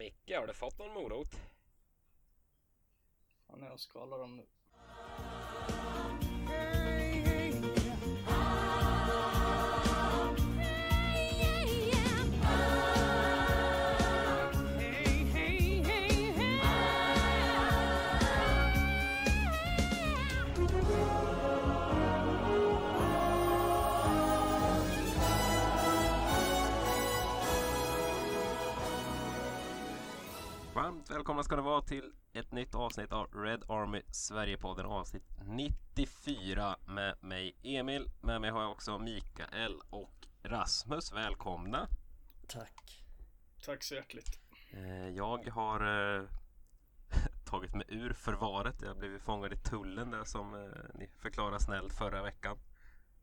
Micke, har du fått någon morot? Han är och skalar dem nu. Välkomna ska ni vara till ett nytt avsnitt av Red Army Sverigepodden avsnitt 94 med mig Emil. Med mig har jag också Mikael och Rasmus. Välkomna! Tack. Tack så hjärtligt. Eh, Jag har eh, tagit mig ur förvaret. Jag blev fångad i tullen där som eh, ni förklarade snällt förra veckan.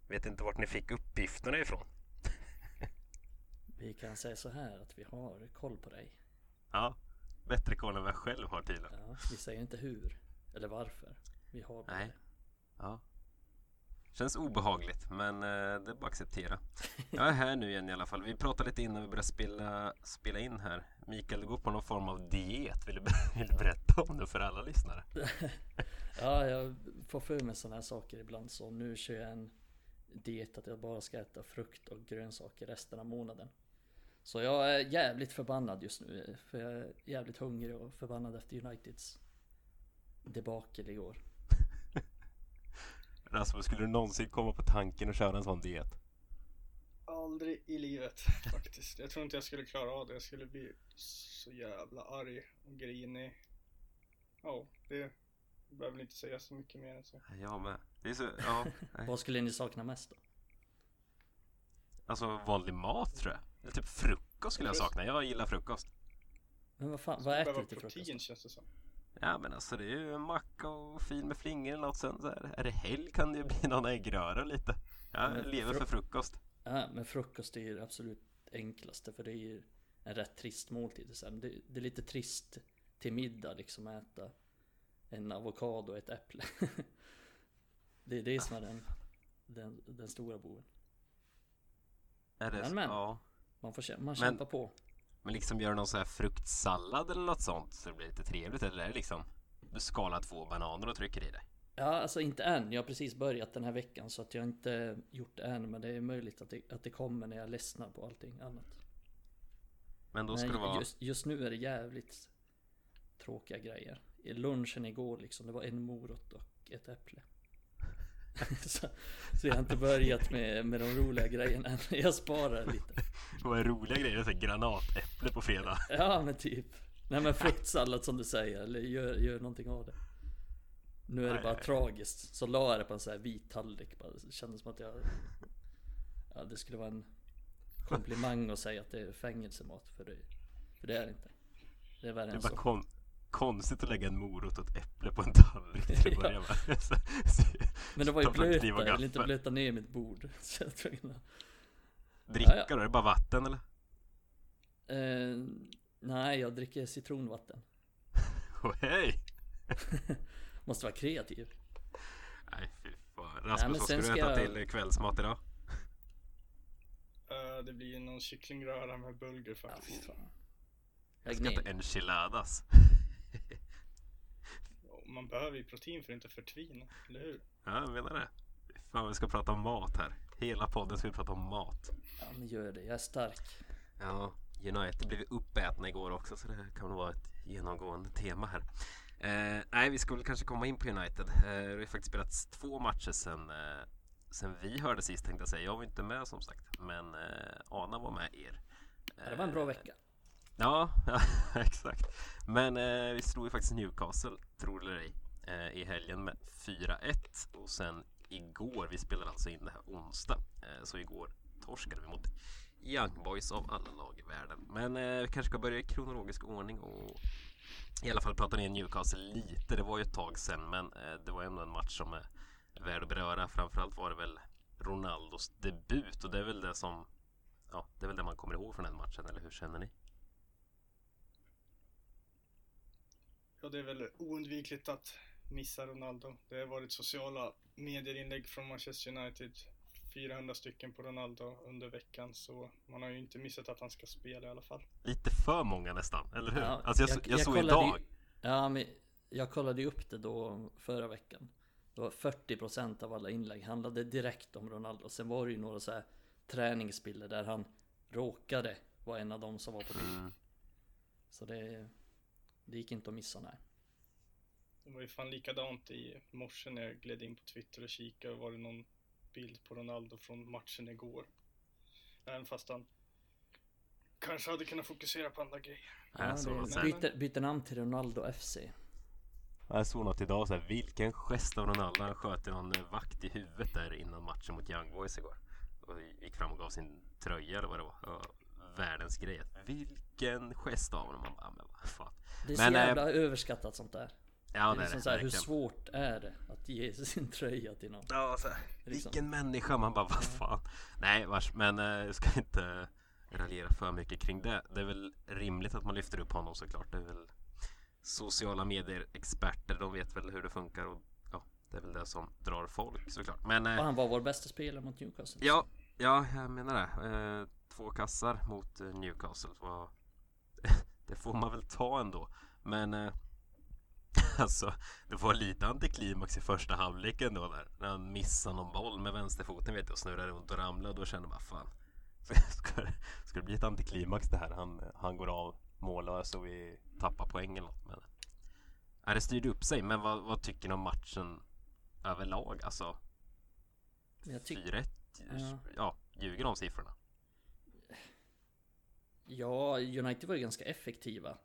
Vet inte vart ni fick uppgifterna ifrån. Vi kan säga så här att vi har koll på dig. Ja, bättre koll än vad jag själv har tydligen. Ja, vi säger inte hur eller varför. Vi har bara Nej. det. Ja. Känns obehagligt men eh, det är bara att acceptera. Jag är här nu igen i alla fall. Vi pratade lite innan vi började spela, spela in här. Mikael, du går på någon form av diet. Vill du, vill du berätta om det för alla lyssnare? Ja, jag får för mig sådana här saker ibland. Så nu kör jag en diet att jag bara ska äta frukt och grönsaker resten av månaden. Så jag är jävligt förbannad just nu. För jag är jävligt hungrig och förbannad efter Uniteds debacle igår. Rasmus, skulle du någonsin komma på tanken att köra en sån diet? Aldrig i livet faktiskt. Jag tror inte jag skulle klara av det. Jag skulle bli så jävla arg och grinig. Ja, det behöver väl inte säga så mycket mer än så. Jag med. Det är så, ja. Vad skulle ni sakna mest då? Alltså vanlig mat tror jag. Eller typ frukost skulle jag sakna. Jag gillar frukost. Men vad fan, vad det äter du till protein frukost? känns det som. Ja men alltså det är ju en macka och fin med flingor eller något sen så här. Är det helg kan det ju bli någon äggröra lite. Jag Men lever fru- för frukost. Ja, men frukost är ju det absolut enklaste för det är ju en rätt trist måltid. Det, det är lite trist till middag liksom att äta en avokado och ett äpple. det är det som är den, den, den stora boven. Är det Men, men. Ja. Man får kä- man kämpa på. Men liksom gör någon så här fruktsallad eller något sånt så det blir lite trevligt eller är det liksom du skalar två bananer och trycker i det? Ja, alltså inte än. Jag har precis börjat den här veckan så att jag har inte gjort det än. Men det är möjligt att det, att det kommer när jag ledsnar på allting annat. Men då ska Nej, det vara just, just nu är det jävligt tråkiga grejer. I lunchen igår liksom, det var en morot och ett äpple. så, så jag har inte börjat med, med de roliga grejerna än. Jag sparar lite. vad är roliga grejer? Så granatäpple på fredag. Ja men typ. Nej men fruktsallad som du säger, eller gör, gör någonting av det. Nu är det Nej, bara nej. tragiskt. Så la jag det på en sån här vit tallrik bara. Det kändes som att jag... Ja det skulle vara en komplimang att säga att det är fängelsemat. För det, för det är det inte. Det är värre än så. kon- konstigt att lägga en morot och ett äpple på en tallrik till att Ja. börja med. Så- Men det var ju blöta, jag ville inte blöta ner mitt bord. Så jag tvungen att... Dricka Ja, ja. då? Är det bara vatten eller? Eh, nej, jag dricker citronvatten. Oh, hej! Måste vara kreativ. Nej fy fan. men Rasmus, vad ska du äta jag- till kvällsmat idag? Eh, det blir någon kycklingröra med bulgur Ja, faktiskt. fan. Jag ska äta enchiladas. Man behöver ju protein för att inte förtvina, eller hur? Ja, jag menar det. Fan, vi ska prata om mat här. Hela podden ska vi prata om mat. Ja men gör det, jag är stark. Ja, United blev uppätna igår också så det kan vara ett genomgående tema här. Eh, nej, vi väl kanske komma in på United. Eh, det har faktiskt spelats två matcher sen, eh, sen vi hörde sist tänkte jag säga. Jag var inte med som sagt, men eh, Ana var med er. Ja, det var en bra Eh, vecka. Ja, exakt. Men eh, vi slog ju faktiskt Newcastle, tror det eller ej, eh, i helgen med 4-1 och sen igår, vi spelade alltså in det här onsdag, eh, så igår torskade vi mot Young Boys av alla lag i världen. Men eh, vi kanske ska börja i kronologisk ordning och i alla fall prata ner Newcastle lite. Det var ju ett tag sedan, men eh, det var ändå en match som är värd att beröra. Framförallt var det väl Ronaldos debut och det är väl det som Ja, det är väl det man kommer ihåg från den matchen, eller hur känner ni? Ja, det är väl oundvikligt att missa Ronaldo. Det har varit sociala medierinlägg från Manchester United 400 stycken på Ronaldo under veckan så man har ju inte missat att han ska spela i alla fall. Lite för många nästan, eller hur? Ja, alltså jag, jag, jag, såg idag. Ja, men jag kollade ju upp det då förra veckan. Det var 40% av alla inlägg handlade direkt om Ronaldo. Sen var det ju några så här träningsbilder där han råkade vara en av dem som var på bild. Mm. Så det, det gick inte att missa nej. Det var ju fan likadant i morse när jag gled in på Twitter och kikade och var det någon bild på Ronaldo från matchen igår. Även fast han kanske hade kunnat fokusera på andra grejer. Ja, det, byter, byter namn till Ronaldo FC. Jag såg något idag så här, vilken gest av Ronaldo. Han sköt någon vakt i huvudet där innan matchen mot Young Boys igår. Och gick fram och gav sin tröja eller vad det var. Världens grej. Vilken gest av honom. Man bara, men vad fan. Det är så men, jävla äh, överskattat sånt där. Ja, det är liksom så här, hur svårt är det att ge sin tröja till någon? Ja, så här, liksom. vilken människa. Man bara, vad fan. Nej, vars, men jag äh, ska inte raljera för mycket kring det. Det är väl rimligt att man lyfter upp honom såklart. Det är väl sociala medier-experter. De vet väl hur det funkar och ja, det är väl det som drar folk såklart. Men, och han var vår bästa spelare mot Newcastle. Ja, ja, jag menar det. Två kassar mot eh, Newcastle. Det får man väl ta ändå. Men eh, alltså, det var lite antiklimax i första halvleken då där. När han missade någon boll med vänsterfoten vet jag och snurrade runt och ramlade. Och då kände man fan. Ska, ska det bli ett antiklimax det här? Han, han går av mållös och vi tappar poäng eller något. Men, ja, det styrde upp sig. Men vad, vad tycker ni om matchen överlag? Alltså 4-1. Ja. ja, ljuger de siffrorna? Ja, United var ju ganska effektiva.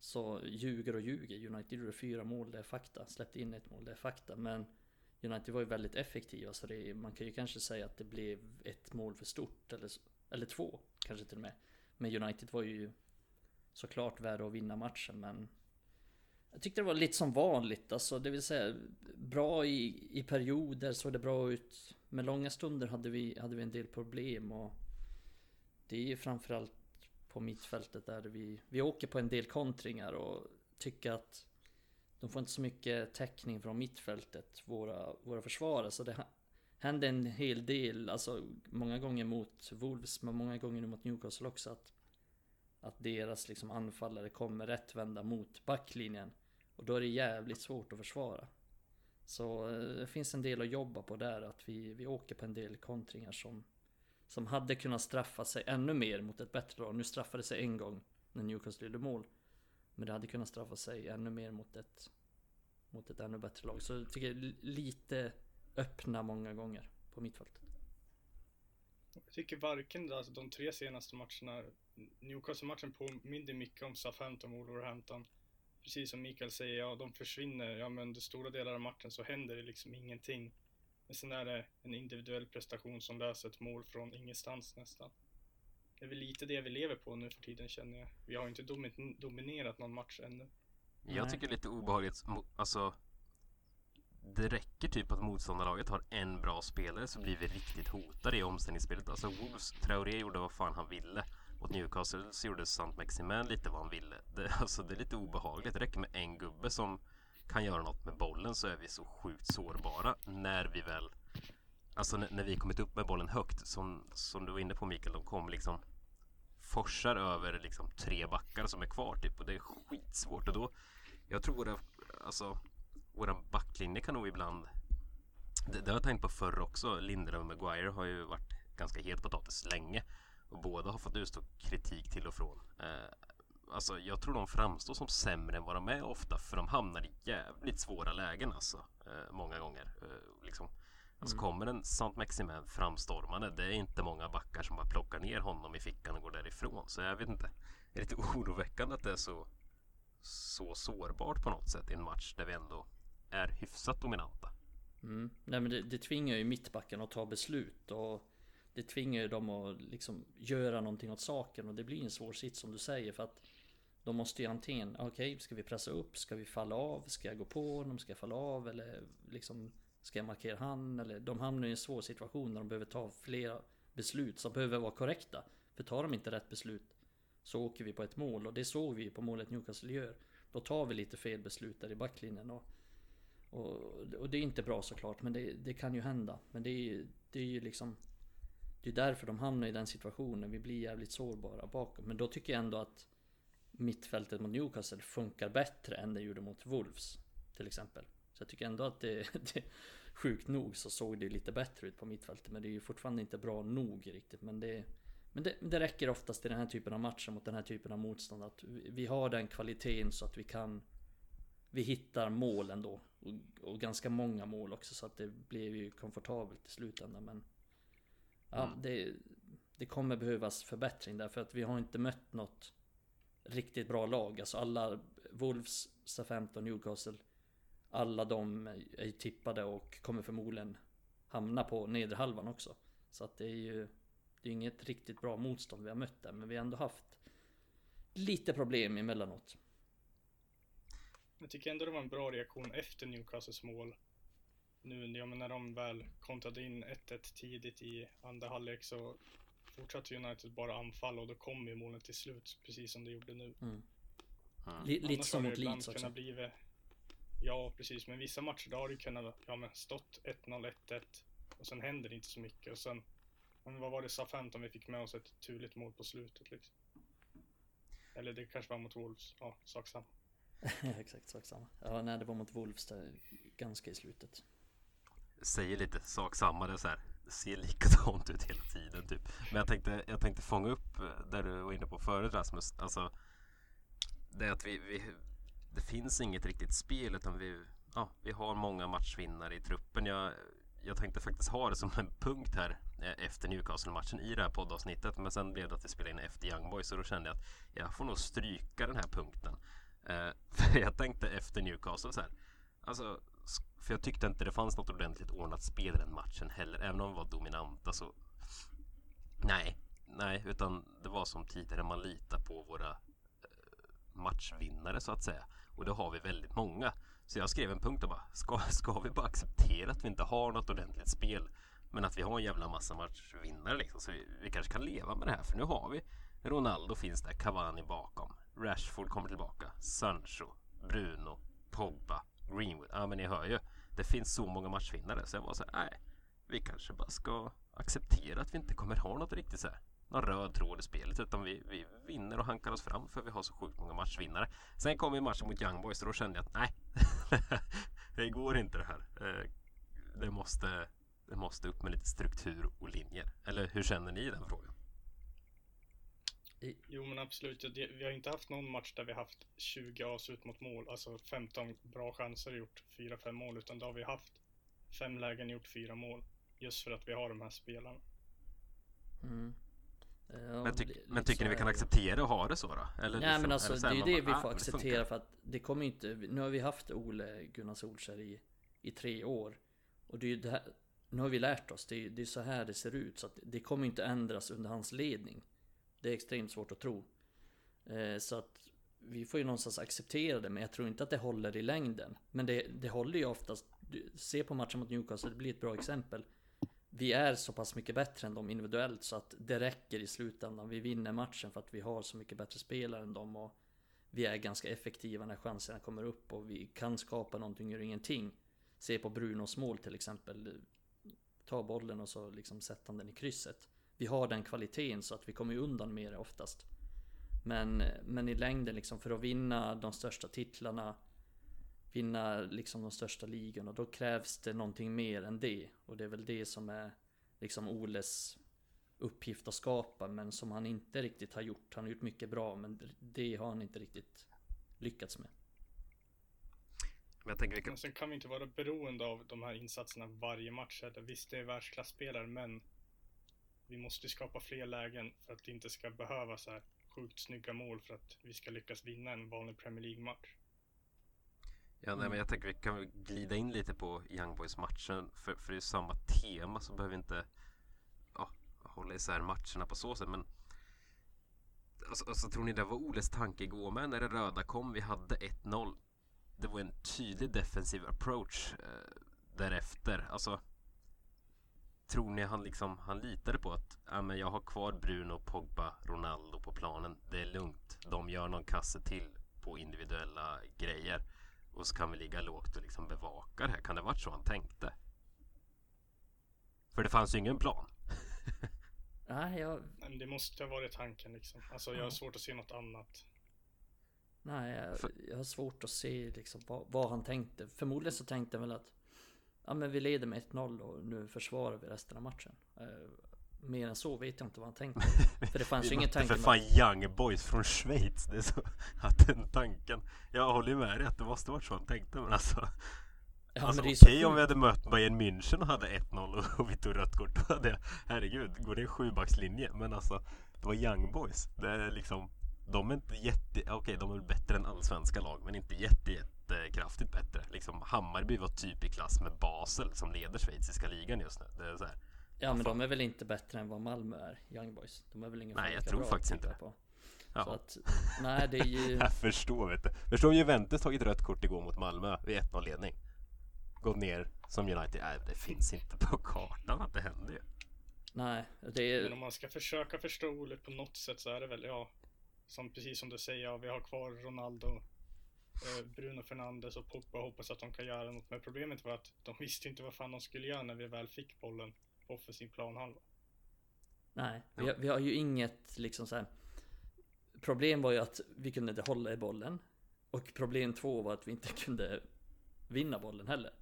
Så ljuger och ljuger. United gjorde fyra mål, det är fakta. Släppte in ett mål, det är fakta. Men United var ju väldigt effektiva så det, man kan ju kanske säga att det blev ett mål för stort. Eller, eller två kanske till och med. Men United var ju såklart värda att vinna matchen men jag tyckte det var lite som vanligt, alltså det vill säga bra i, i perioder såg det bra ut. Men långa stunder hade vi, hade vi en del problem och det är ju framförallt på mittfältet där vi, vi åker på en del kontringar och tycker att de får inte så mycket täckning från mittfältet, våra, våra försvarare. Så det hände en hel del, alltså många gånger mot Wolves, men många gånger mot Newcastle också. Att, att deras liksom anfallare kommer rättvända mot backlinjen. Och då är det jävligt svårt att försvara. Så eh, det finns en del att jobba på där, att vi, vi åker på en del kontringar som, som hade kunnat straffa sig ännu mer mot ett bättre lag. Nu straffade det sig en gång när Newcastle gjorde mål. Men det hade kunnat straffa sig ännu mer mot ett, mot ett ännu bättre lag. Så jag tycker lite öppna många gånger på mittfältet. Jag tycker varken alltså, de tre senaste matcherna, Newcastle-matchen påminner mycket om Southampton och Wolverhampton. Precis som Mikael säger, ja de försvinner, ja men under stora delar av matchen så händer det liksom ingenting. Men sen är det en individuell prestation som löser ett mål från ingenstans nästan. Det är väl lite det vi lever på nu för tiden känner jag. Vi har inte dominerat någon match ännu. Jag tycker det är lite obehagligt, alltså det räcker typ att motståndarlaget har en bra spelare så blir vi riktigt hotade i omställningsspelet. Alltså Wolves, Traoré gjorde vad fan han ville. Mot Newcastle så gjorde Sant Maximin lite vad han ville. Det, alltså det är lite obehagligt. Det räcker med en gubbe som kan göra något med bollen så är vi så sjukt sårbara när vi väl Alltså när, när vi kommit upp med bollen högt som, som du var inne på Mikael, de kom liksom forsar över liksom tre backar som är kvar typ och det är skitsvårt och då Jag tror att alltså våran backlinje kan nog ibland det, det har jag tänkt på förr också. Lindelöf och Maguire har ju varit ganska het potatis länge och båda har fått utstå kritik till och från. Eh, alltså jag tror de framstår som sämre än vad de är ofta för de hamnar i jävligt svåra lägen alltså. Eh, många gånger. Eh, liksom. Alltså mm. kommer en Sant Maximin framstormande, det är inte många backar som bara plockar ner honom i fickan och går därifrån. Så jag vet inte. Det är lite oroväckande att det är så, så sårbart på något sätt i en match där vi ändå är hyfsat dominanta. Mm. Nej men det, det tvingar ju mittbacken att ta beslut och det tvingar ju dem att liksom göra någonting åt saken och det blir en svår sits som du säger för att de måste ju antingen, okej, okay, ska vi pressa upp? Ska vi falla av? Ska jag gå på honom? Ska jag falla av? Eller liksom, ska jag markera han? Eller de hamnar i en svår situation när de behöver ta flera beslut som behöver vara korrekta. För tar de inte rätt beslut så åker vi på ett mål och det såg vi på målet Newcastle gör. Då tar vi lite fel beslut där i backlinjen och Och, och det är inte bra såklart, men det, det kan ju hända. Men det är, det är ju liksom Det är därför de hamnar i den situationen. Vi blir jävligt sårbara bakom. Men då tycker jag ändå att mittfältet mot Newcastle funkar bättre än det gjorde mot Wolves. Till exempel. Så jag tycker ändå att det, det Sjukt nog så såg det lite bättre ut på mittfältet. Men det är ju fortfarande inte bra nog riktigt. Men det men det, det räcker oftast i den här typen av matcher mot den här typen av motstånd att vi har den kvaliteten så att vi kan Vi hittar mål ändå och, och ganska många mål också så att det blev ju komfortabelt i slutändan men Ja mm. det, det kommer behövas förbättring därför att vi har inte mött något Riktigt bra lag, alltså alla Wolves, SA-15, Newcastle Alla de är ju tippade och kommer förmodligen Hamna på nedre halvan också Så att det är ju det är inget riktigt bra motstånd vi har mött där, men vi har ändå haft lite problem emellanåt. Jag tycker ändå det var en bra reaktion efter Newcastles mål. Nu ja, men när de väl kontrade in 1-1 tidigt i andra halvlek så fortsatte United bara anfalla och då kom ju målet till slut, precis som det gjorde nu. Mm. Mm. Lite som mot Leeds också. Bli, ja, precis. Men vissa matcher då har det kunnat ja, men stått 1-0, 1-1 och sen händer det inte så mycket och sen men vad var det, sa 15 vi fick med oss ett turligt mål på slutet liksom. Eller det kanske var mot Wolves, ja, sak samma. Exakt, sak samma. Ja, nej, det var mot Wolves där, ganska i slutet. Säger lite sak samma, det så här. Ser likadant ut hela tiden typ. Men jag tänkte, jag tänkte fånga upp där du var inne på förut Rasmus. Alltså, det att vi, vi det finns inget riktigt spel utan vi, ja, vi har många matchvinnare i truppen. Jag, jag tänkte faktiskt ha det som en punkt här eh, efter Newcastle-matchen i det här poddavsnittet. Men sen blev det att vi spelade in efter Young Boys och då kände jag att jag får nog stryka den här punkten. Eh, för jag tänkte efter Newcastle så här. Alltså, för jag tyckte inte det fanns något ordentligt ordnat spel i den matchen heller. Även om vi var dominanta så... Nej, nej, utan det var som tidigare. Man litar på våra eh, matchvinnare så att säga. Och det har vi väldigt många. Så jag skrev en punkt och bara, ska, ska vi bara acceptera att vi inte har något ordentligt spel men att vi har en jävla massa matchvinnare liksom. Så vi, vi, kanske kan leva med det här. För nu har vi Ronaldo finns där, Cavani bakom. Rashford kommer tillbaka. Sancho, Bruno, Pogba, Greenwood. Ja men ni hör ju. Det finns så många matchvinnare. Så jag var så här, nej. Vi kanske bara ska acceptera att vi inte kommer ha något riktigt så här någon röd tråd i spelet utan vi, vi vinner och hankar oss fram för vi har så sjukt många matchvinnare. Sen kom vi matchen mot Young Boys och då kände jag att nej, det går inte det här. Eh, det måste, det måste upp med lite struktur och linjer. Eller hur känner ni i den frågan? Jo men absolut, vi har inte haft någon match där vi haft 20 avslut mot mål, alltså 15 bra chanser och gjort 4-5 mål, utan då har vi haft fem lägen och gjort fyra mål. Just för att vi har de här spelarna. Mm. Ja, men, ty men tycker ni vi kan acceptera att ha det så då? Eller Nej liksom, men alltså det är ju det vi får ah, acceptera för att det kommer inte Nu har vi haft Ole Gunnar Solskjaer i, i tre år Och det är ju det här Nu har vi lärt oss, det är, det är så här det ser ut så att det kommer inte ändras under hans ledning det är extremt svårt att tro eh, Så att Vi får ju någonstans acceptera det men jag tror inte att det håller i längden Men det, det håller ju oftast Se på matchen mot Newcastle, det blir ett bra exempel vi är så pass mycket bättre än dem individuellt så att det räcker i slutändan. Vi vinner matchen för att vi har så mycket bättre spelare än dem och vi är ganska effektiva när chanserna kommer upp och vi kan skapa någonting ur ingenting. Se på Brunos mål till exempel. Ta bollen och så liksom sätta den i krysset. Vi har den kvaliteten så att vi kommer undan med det oftast. Men, men i längden liksom för att vinna de största titlarna vinna liksom de största ligorna. Då krävs det någonting mer än det. Och det är väl det som är liksom Oles uppgift att skapa men som han inte riktigt har gjort. Han har gjort mycket bra men det har han inte riktigt lyckats med. Men jag tänker, kan... Sen kan vi inte vara beroende av de här insatserna varje match. Visst, det är världsklasspelare men vi måste skapa fler lägen för att det inte ska behöva så här sjukt snygga mål för att vi ska lyckas vinna en vanlig Premier League-match. Ja, nej, men mm. jag tänker vi kan glida in lite på Young Boys-matchen. För, för det är samma tema så behöver vi inte ja, hålla isär matcherna på så sätt. Men alltså, alltså, tror ni det var Oles tanke igår med när det röda kom? Vi hade 1-0. Det var en tydlig defensiv approach eh, därefter. Alltså, tror ni han liksom han litade på att ja, men jag har kvar Bruno, Pogba, Ronaldo på planen. Det är lugnt. De gör någon kasse till på individuella grejer. och så kan vi ligga lågt och liksom bevaka det här. Kan det varit så han tänkte? För det fanns ju ingen plan. Nej, jag, Men det måste ha varit tanken liksom. Alltså jag har svårt att se något annat. nej, jag, jag har svårt att se liksom vad, vad han tänkte. Förmodligen så tänkte han väl att ja, men vi leder med 1-0 och nu försvarar vi resten av matchen. Eh, mer än så vet jag inte vad han tänkte. För det fanns ju ingen tanke för med... fan Young Boys från Schweiz. Det är så att den tanken. Jag håller ju med dig att det måste varit så han tänkte. Men alltså. Ja, alltså okej så om vi hade mött Bayern München och hade 1-0 och vi tog rött kort. Då hade jag, herregud, går det en sjubackslinje? Men alltså, det var Young Boys. Det är liksom, de är inte jätte, okej de är väl bättre än allsvenska lag, men inte jätte, jättekraftigt bättre. Liksom Hammarby var typ i klass med Basel som leder schweiziska ligan just nu. Det är så här. Ja men fan. de är väl inte bättre än vad Malmö är, Young Boys. De är väl ingen Nej, jag tror bra faktiskt inte På. Ja. Så att, nej det är ju... Jag förstår vet du. Förstår om Juventus tagit rött kort igår mot Malmö vid 1-0 ledning. Gått ner som United. Nej, det finns inte på kartan att det händer ju. Nej, det Men om är... man ska försöka förstå det på något sätt så är det väl, ja, som precis som du säger, ja, vi har kvar Ronaldo, Bruno Fernandes och Pogba hoppas att de kan göra något. Men problemet var att de visste inte vad fan de skulle göra när vi väl fick bollen på offensiv planhalva. Nej, vi har, vi har ju inget liksom så här. Problem var ju att vi kunde inte hålla i bollen. Och problem två var att vi inte kunde vinna bollen heller.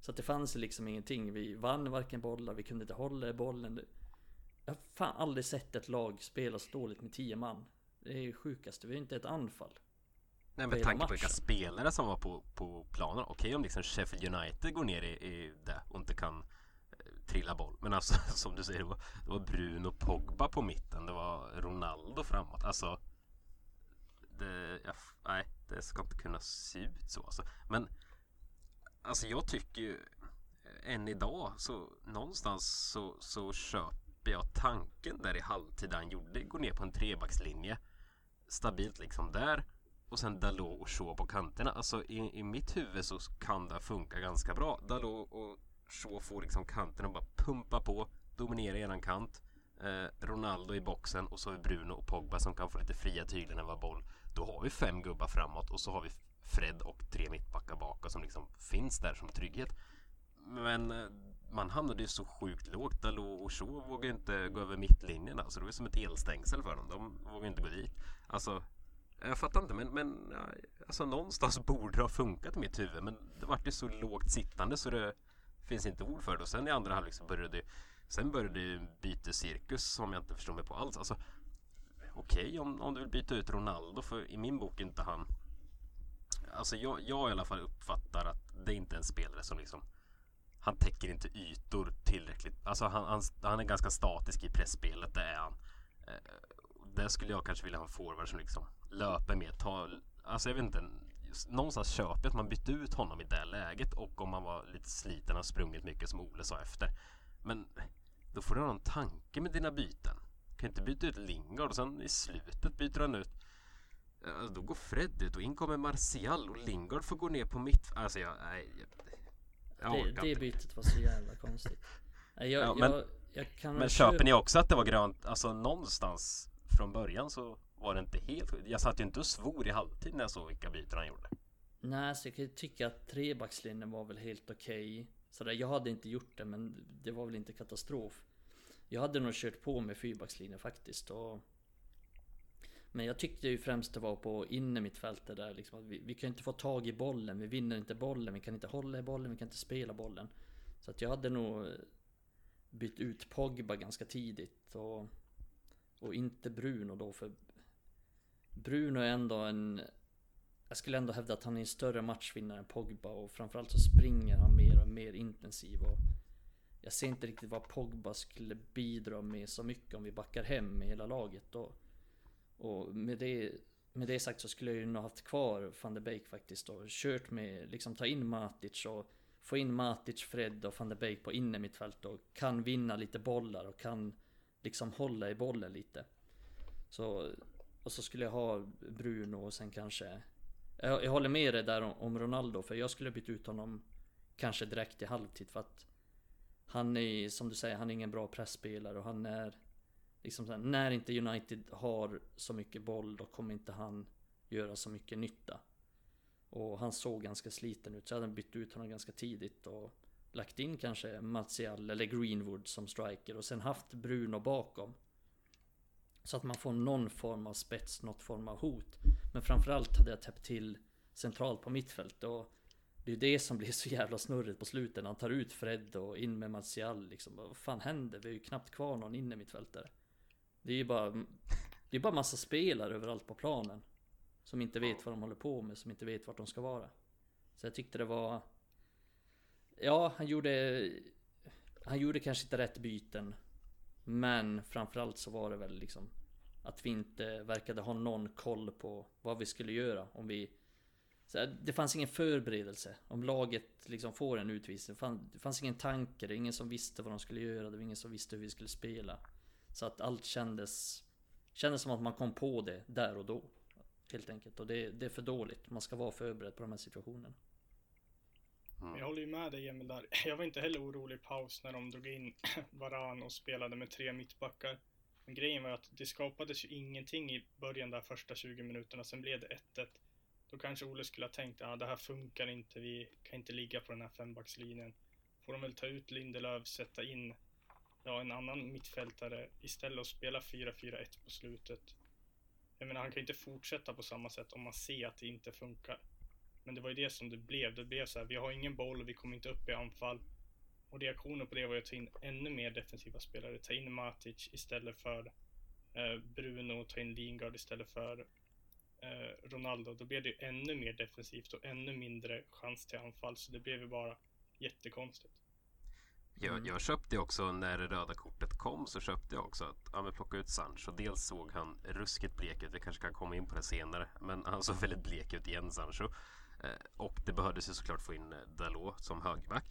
Så att det fanns liksom ingenting. Vi vann varken bollar, vi kunde inte hålla i bollen. Jag har fan aldrig sett ett lag spela så dåligt med 10 man. Det är ju sjukaste, vi har inte ett anfall. Nej, med tanke på vilka spelare som var på, på planen. Okej om liksom Sheffield United går ner i, i det och inte kan eh, trilla boll. Men alltså som du säger, det var, det var Bruno Pogba på mitten. Det var Ronaldo framåt. Alltså det, jag, nej, det ska inte kunna se ut så alltså. Men alltså jag tycker ju eh, än idag så någonstans så, så köper jag tanken där i halvtid han gjorde, gå ner på en trebackslinje stabilt liksom där och sen Dalot och Shaw på kanterna. Alltså i, i mitt huvud så kan det funka ganska bra. Dalot och Shaw får liksom kanterna och bara pumpa på, dominera eran kant. Eh, Ronaldo i boxen och så har vi Bruno och Pogba som kan få lite fria tyglar när vi har boll. Då har vi fem gubbar framåt och så har vi Fred och tre mittbackar bakåt som liksom finns där som trygghet. Men eh, man hamnade ju så sjukt lågt. Dalot och Shaw vågade inte gå över mittlinjen. Alltså det var ju som ett elstängsel för dem. De vågade inte gå dit. Alltså jag fattar inte men, men alltså någonstans borde det ha funkat i mitt huvud men det vart ju så lågt sittande så det finns inte ord för det. Och sen i andra halvlek så började det sen började ju bytescirkus som jag inte förstår mig på alls. Alltså okej om, om du vill byta ut Ronaldo för i min bok är inte han alltså jag, jag i alla fall uppfattar att det är inte en spelare som liksom han täcker inte ytor tillräckligt. Alltså han, han, han är ganska statisk i pressspelet det är han. Eh, där skulle jag kanske vilja ha en forward som liksom löper mer, tar, alltså jag vet inte, någonstans köper jag att man bytte ut honom i det läget och om man var lite sliten och sprungit mycket som Ole sa efter. Men då får du ha någon tanke med dina byten. Du kan inte byta ut Lingard och sen i slutet byter han ut Ja, då går Fred ut och in kommer Martial och Lingard får gå ner på mitt... Alltså jag... Nej, jag, jag Det, orkar det inte. bytet var så jävla konstigt. Jag, Ja, men- jag, jag Men köper ni också att det var grönt? Alltså någonstans från början så var det inte helt Jag satt ju inte och svor i halvtid när jag såg vilka byten han gjorde. Nej, så jag kan ju tycka att trebackslinjen var väl helt okej. Sådär, jag hade inte gjort det, men det var väl inte katastrof. Jag hade nog kört på med fyrbackslinjen faktiskt. Och... Men jag tyckte ju främst det var på innermittfältet där liksom att vi, vi kan inte få tag i bollen, vi vinner inte bollen, vi kan inte hålla i bollen, vi kan inte spela bollen. Så att jag hade nog bytt ut Pogba ganska tidigt och, och inte Bruno då för Bruno är ändå en jag skulle ändå hävda att han är en större matchvinnare än Pogba och framförallt så springer han mer och mer intensiv och jag ser inte riktigt vad Pogba skulle bidra med så mycket om vi backar hem med hela laget och, och med det med det sagt så skulle jag ju nog haft kvar van de Beek faktiskt och kört med liksom ta in Matic och få in Matic, Fred och van de Beek på innermittfält och kan vinna lite bollar och kan liksom hålla i bollen lite. Så och så skulle jag ha Bruno och sen kanske jag, jag håller med dig där om, om Ronaldo för jag skulle bytt ut honom Kanske direkt i halvtid för att Han är som du säger, han är ingen bra pressspelare och han är Liksom så här, när inte United har så mycket boll då kommer inte han göra så mycket nytta Och han såg ganska sliten ut så jag hade bytt ut honom ganska tidigt och lagt in kanske Martial eller Greenwood som striker och sen haft Bruno bakom. Så att man får någon form av spets, något form av hot. Men framförallt hade jag täppt till centralt på mittfält och det är det som blir så jävla snurrigt på slutet. Han tar ut Fred och in med Martial liksom. Vad fan händer? Vi har ju knappt kvar någon inne mittfältare. Det är ju bara Det är bara massa spelare överallt på planen. Som inte vet vad de håller på med, som inte vet vart de ska vara. Så jag tyckte det var... Ja, han gjorde... Han gjorde kanske inte rätt byten. Men framförallt så var det väl liksom att vi inte verkade ha någon koll på vad vi skulle göra om vi så det fanns ingen förberedelse. Om laget liksom får en utvisning. Det fanns ingen tanke. Det var ingen som visste vad de skulle göra. Det var ingen som visste hur vi skulle spela. Så att allt kändes... Kändes som att man kom på det där och då. Helt enkelt. Och det, det är för dåligt. Man ska vara förberedd på de här situationerna. Mm. Jag håller ju med dig Emil där. Jag var inte heller orolig i paus när de drog in Varan och spelade med tre mittbackar. Men grejen var att det skapades ju ingenting i början där första 20 minuterna. Sen blev det 1-1. Då kanske Ole skulle ha tänkt att ah, det här funkar inte, vi kan inte ligga på den här fembackslinjen. Får de väl ta ut Lindelöf, sätta in ja, en annan mittfältare istället och spela 4-4-1 på slutet. Jag menar, han kan inte fortsätta på samma sätt om man ser att det inte funkar. Men det var ju det som det blev. Det blev så här, vi har ingen boll och vi kommer inte upp i anfall. Och reaktionen på det var ju att ta in ännu mer defensiva spelare. Ta in Matic istället för eh, Bruno, ta in Lingard istället för eh, Ronaldo, då blev det ännu mer defensivt och ännu mindre chans till anfall. Så det blev ju bara jättekonstigt. Jag, mm. jag köpte också när det röda kortet kom så köpte jag också att ja, men plocka ut Sancho. Dels såg han ruskigt blek ut. Vi kanske kan komma in på det senare. Men han såg väldigt blek ut igen Sancho. Eh, och det behövdes ju såklart få in eh, Dalot som högerback.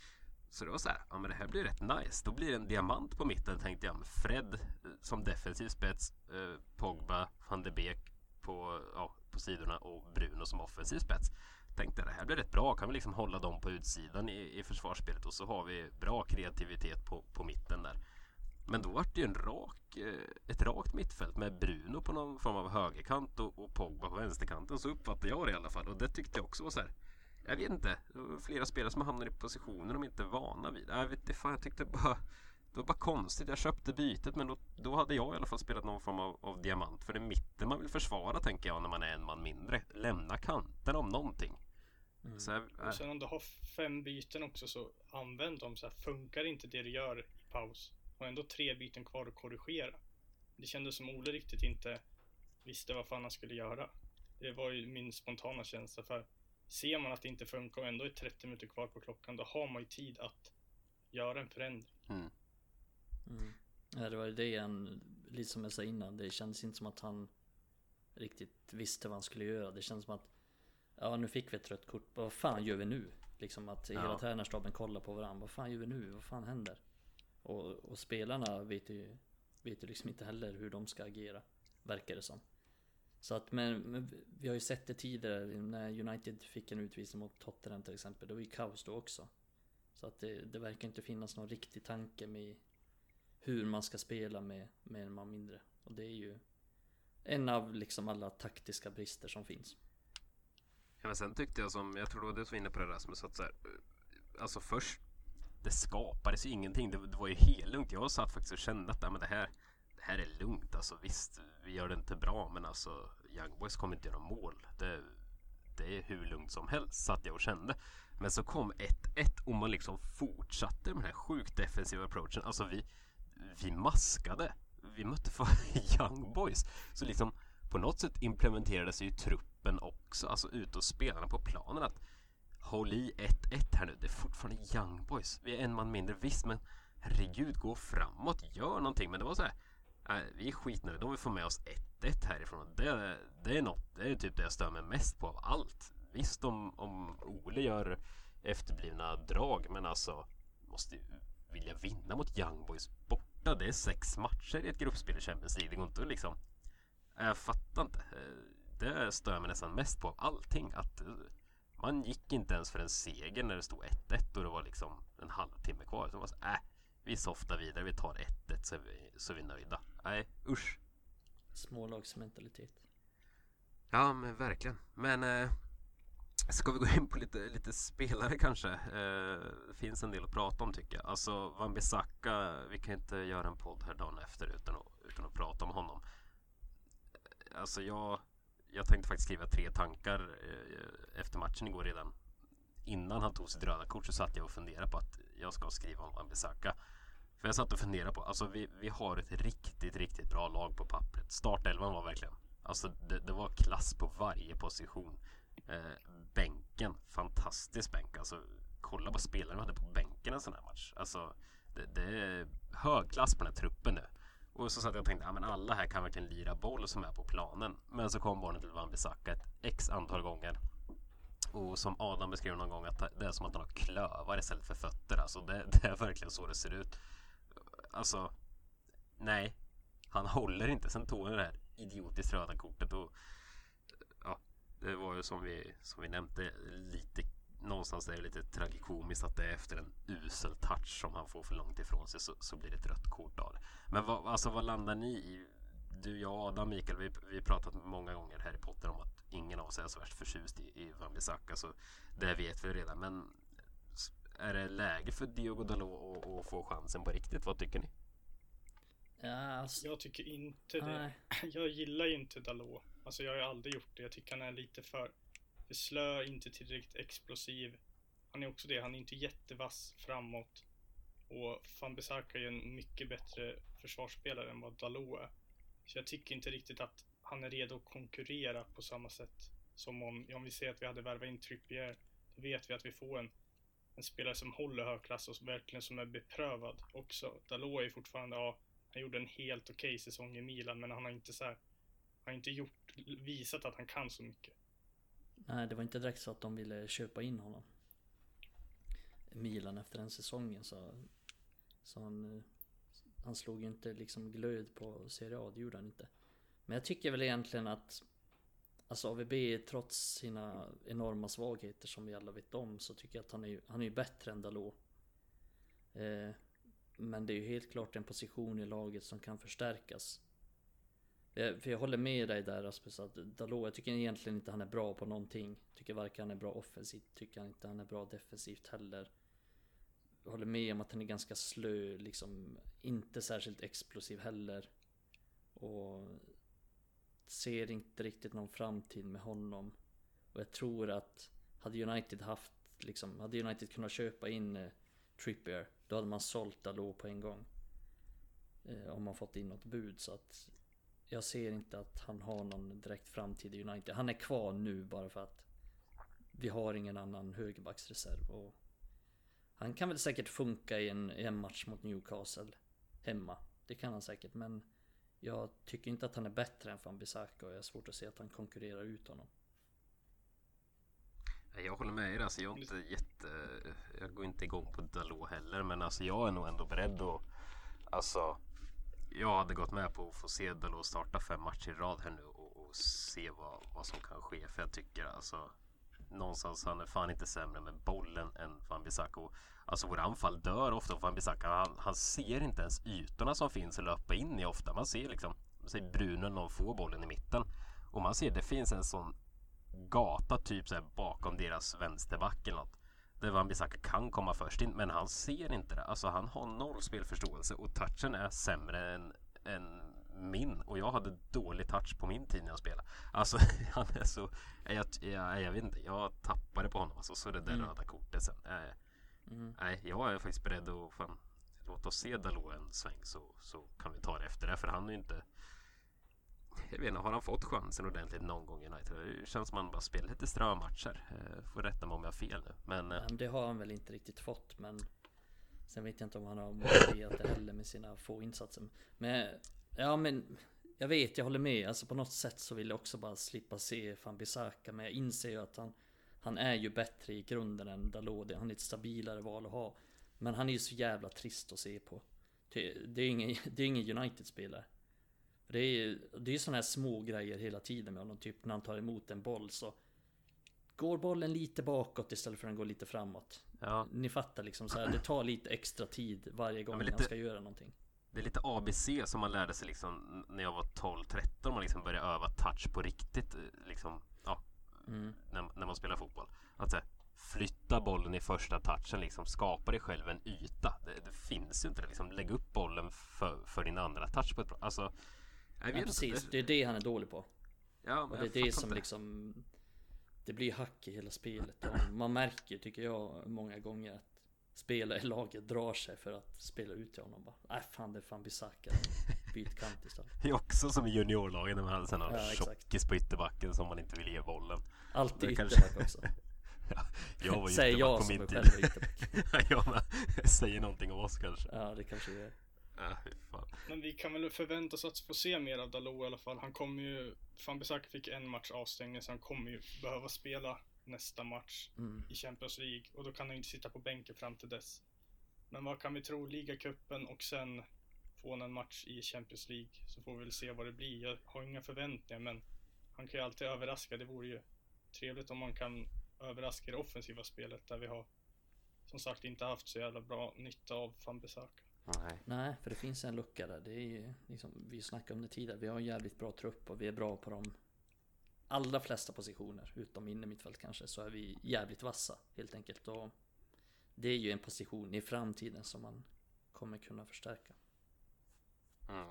Så det var så här, ja men det här blir rätt nice. Då blir det en diamant på mitten tänkte jag. Fred eh, som defensiv spets, eh, Pogba, van de Beek på, ja, på sidorna och Bruno som offensiv spets. Tänkte det här blir rätt bra, kan vi liksom hålla dem på utsidan i, i försvarsspelet och så har vi bra kreativitet på, på mitten där. Men då vart det ju en rak, eh, ett rakt mittfält med Bruno på någon form av högerkant och, och Pogba på vänsterkanten. Så uppfattade jag det i alla fall och det tyckte jag också var så här. Jag vet inte, flera spelare som hamnar i positioner de inte är vana vid. Jag vet inte, fan jag tyckte bara det var bara konstigt. Jag köpte bytet men då, då hade jag i alla fall spelat någon form av, av diamant. För det är mitten man vill försvara tänker jag när man är en man mindre. Lämna kanten om någonting. Mm. Så här, och sen om du har fem byten också så använd dem. Så här, funkar inte det du gör i paus och ändå tre byten kvar att korrigera. Det kändes som Ole riktigt inte visste vad fan han skulle göra. Det var ju min spontana känsla för ser man att det inte funkar och ändå är 30 minuter kvar på klockan då har man ju tid att göra en förändring. Mm. Mm. Ja, det var ju det han, lite som jag sa innan, det kändes inte som att han riktigt visste vad han skulle göra. Det kändes som att Ja nu fick vi ett rött kort, vad fan gör vi nu? Liksom att ja. hela tränarstaben kollar på varandra, vad fan gör vi nu? Vad fan händer? Och, och spelarna vet ju, vet ju liksom inte heller hur de ska agera, verkar det som. Så att men, men, vi har ju sett det tidigare när United fick en utvisning mot Tottenham till exempel. Det var ju kaos då också. Så att det, det verkar inte finnas någon riktig tanke med hur man ska spela med, med en man mindre. Och det är ju en av liksom alla taktiska brister som finns. Ja, men sen tyckte jag som, jag tror det var du som var inne på det Rasmus att så här, alltså först det skapades ju ingenting. Det, det var ju helt lugnt. Jag satt faktiskt och kände att men det, här, det här är lugnt. Alltså visst, vi gör det inte bra men alltså Young Boys kommer inte göra mål. Det, det är hur lugnt som helst satt jag och kände. Men så kom 1-1 och man liksom fortsatte med den här sjukt defensiva approachen. Alltså vi, vi maskade. Vi mötte för Young Boys. Så liksom på något sätt implementerades ju truppen också, alltså ut och spelarna på planen att håll i 1-1 här nu. Det är fortfarande Young Boys. Vi är en man mindre visst, men herregud, gå framåt, gör någonting. Men det var så här, vi är skitnöjda om vi får med oss 1-1 härifrån. Det, det är något, det är typ det jag stör mig mest på av allt. Visst om, om Ole gör efterblivna drag, men alltså måste ju vilja vinna mot Young Boys borta. Det är sex matcher i ett gruppspel i Champions League. Det går inte liksom... Jag fattar inte. Det stör mig nästan mest på av allting. Att man gick inte ens för en seger när det stod 1-1 och det var liksom en halvtimme kvar. Så man var så, äh, vi softar vidare, vi tar 1-1 så, så är vi nöjda. Nej, usch. Smålagsmentalitet. Ja, men verkligen. Men eh, Ska vi gå in på lite, lite spelare kanske? Eh, finns en del att prata om tycker jag. Alltså Van Bissaka, vi kan inte göra en podd här dagen efter utan att, utan att prata om honom. Alltså jag, jag tänkte faktiskt skriva tre tankar eh, efter matchen igår redan. Innan han tog sitt röda kort så satt jag och funderade på att jag ska skriva om Van Bissaka. För jag satt och funderade på, alltså vi, vi har ett riktigt, riktigt bra lag på pappret. Startelvan var verkligen, alltså det, det var klass på varje position. Eh, bänken, fantastisk bänk. Alltså, kolla på spelarna vi hade på bänken en sån här match. Alltså, det, det är högklass på den här truppen nu. Och så satt jag och tänkte, ja men alla här kan verkligen lira boll som är på planen. Men så kom barnet till Van Bissaka ett x antal gånger. Och som Adam beskrev någon gång att det är som att han har klövar istället för fötter. Alltså det, det är verkligen så det ser ut. Alltså, nej. Han håller inte. Sen tog han det här idiotiskt röda kortet och ja, det var ju som vi, som vi nämnde lite någonstans är det lite tragikomiskt att det är efter en usel touch som han får för långt ifrån sig så, så blir det ett rött kort av det. Men vad, alltså, vad landar ni i? Du, jag och Adam, Mikael, vi, vi pratat många gånger här i Potter om att ingen av oss är så värst förtjust i, i Van Bissaka. Så det vet vi redan. Men är det läge för Diogo Dalot att få chansen på riktigt? Vad tycker ni? Ja, alltså, jag tycker inte det. Jag gillar ju inte Dalot. Alltså jag har ju aldrig gjort det. Jag tycker han är lite för, för slö, inte tillräckligt explosiv. Han är också det, han är inte jättevass framåt. Och Van Bissaka är ju en mycket bättre försvarsspelare än vad Dalot är. Så jag tycker inte riktigt att han är redo att konkurrera på samma sätt som om, om vi säger att vi hade värvat in Trippier. Då vet vi att vi får en, en spelare som håller hög klass och verkligen som är beprövad också. Dalot är fortfarande, ja, han gjorde en helt okej okay säsong i Milan, men han har inte så här, han har inte gjort, visat att han kan så mycket. Nej, det var inte direkt så att de ville köpa in honom. Milan efter den säsongen så, så han, eh, han slog ju inte liksom glöd på Serie A, det gjorde han inte. Men jag tycker väl egentligen att Alltså AVB trots sina enorma svagheter som vi alla vet om så tycker jag att han är, han är ju bättre än Dalot. Eh, men det är ju helt klart en position i laget som kan förstärkas. För jag håller med dig där Rasmus att Dalot, jag tycker egentligen inte han är bra på någonting. Tycker varken han är bra offensivt, tycker han inte han är bra defensivt heller. Jag håller med om att han är ganska slö, liksom inte särskilt explosiv heller. Och ser inte riktigt någon framtid med honom. Och jag tror att hade United haft, liksom, hade United kunnat köpa in eh, Trippier, då hade man sålt Dalot på en gång. Eh, om man fått in något bud så att jag ser inte att han har någon direkt framtid i United. Han är kvar nu bara för att vi har ingen annan högerbacksreserv. Och han kan väl säkert funka i en, i en match mot Newcastle hemma. Det kan han säkert, men jag tycker inte att han är bättre än Van Bissaka och jag har svårt att se att han konkurrerar ut honom. Jag håller med er. Alltså, jag, är inte jätte, jag går inte igång på Dalot heller, men alltså, jag är nog ändå beredd att alltså, jag hade gått med på att få se Dalot starta fem matcher i rad här nu och, och, se vad, vad som kan ske. För jag tycker alltså någonstans han är fan inte sämre med bollen än Van Bissaka. Alltså våra anfall dör ofta och Van Bissaka. Han, han, ser inte ens ytorna som finns att löpa in i ofta. Man ser liksom, säg Bruno någon får bollen i mitten. Och man ser det finns en sån gata typ så bakom deras vänsterback eller något där Van Bissaka kan komma först in, men han ser inte det. Alltså han har noll spelförståelse och touchen är sämre än, än min och jag hade dålig touch på min tid när jag spelade. Alltså han är så, jag, jag, jag vet inte, jag tappade på honom. Alltså, så det där mm. röda kortet sen. Äh, mm. Nej, jag är faktiskt beredd att fan, låta oss se Dalot en sväng så, så kan vi ta det efter det. För han är ju inte jag vet inte, har han fått chansen ordentligt någon gång i United? Det känns som han bara spelar lite strömatcher. Eh, får rätta mig om jag har fel nu. Men, eh, det har han väl inte riktigt fått. Men sen vet jag inte om han har motiverat det heller med sina få insatser. Men ja, men jag vet, jag håller med. Alltså på något sätt så vill jag också bara slippa se Van Bissaka. Men jag inser ju att han, han är ju bättre i grunden än Dalot. Han är ett stabilare val att ha. Men han är ju så jävla trist att se på. Det är ingen, ingen United-spelare. Det är ju det är sådana här små grejer hela tiden med honom. Typ när han tar emot en boll så Går bollen lite bakåt istället för att den går lite framåt. Ja. Ni fattar liksom så här, det tar lite extra tid varje gång ja, lite, han ska göra någonting. Det är lite ABC som man lärde sig liksom när jag var 12-13 man liksom började öva touch på riktigt. Liksom, ja, mm. när, när, man spelar fotboll. Att här, flytta bollen i första touchen, liksom skapa dig själv en yta. Det, det finns ju inte det. Liksom, lägg upp bollen för, för din andra touch på ett bra... Alltså, jag Ja, precis, det är det han är dålig på. Ja, Och men det är det som inte. liksom Det blir hack i hela spelet man märker tycker jag många gånger att Spelare i laget drar sig för att spela ut till honom bara Nej fan det är fan Bisaka Byt kant istället Det är också som i juniorlagen när man hade sån här tjockis på ytterbacken som man inte vill ge bollen. Alltid Det kanske- ytterback också Ja, jag var Säger ytterback jag på som min är själv ytterback ja, säger någonting om oss kanske. Ja det kanske är Ja. Men vi kan väl förvänta oss att få se mer av Dalot i alla fall. Han kommer ju, Van Bissaka fick en match avstängning så han kommer ju behöva spela nästa match mm. i Champions League och då kan han inte sitta på bänken fram till dess. Men vad kan vi tro? Ligacupen och sen få en match i Champions League så får vi väl se vad det blir. Jag har inga förväntningar men han kan ju alltid överraska. Det vore ju trevligt om man kan överraska i det offensiva spelet där vi har som sagt inte haft så jävla bra nytta av Van Bissaka. Nej. Nej för det finns en lucka där Det är ju liksom Vi snackade om det tidigare Vi har en jävligt bra trupp och vi är bra på de Allra flesta positioner Utom inne mittfält kanske Så är vi jävligt vassa helt enkelt och Det är ju en position i framtiden som man Kommer kunna förstärka Mm.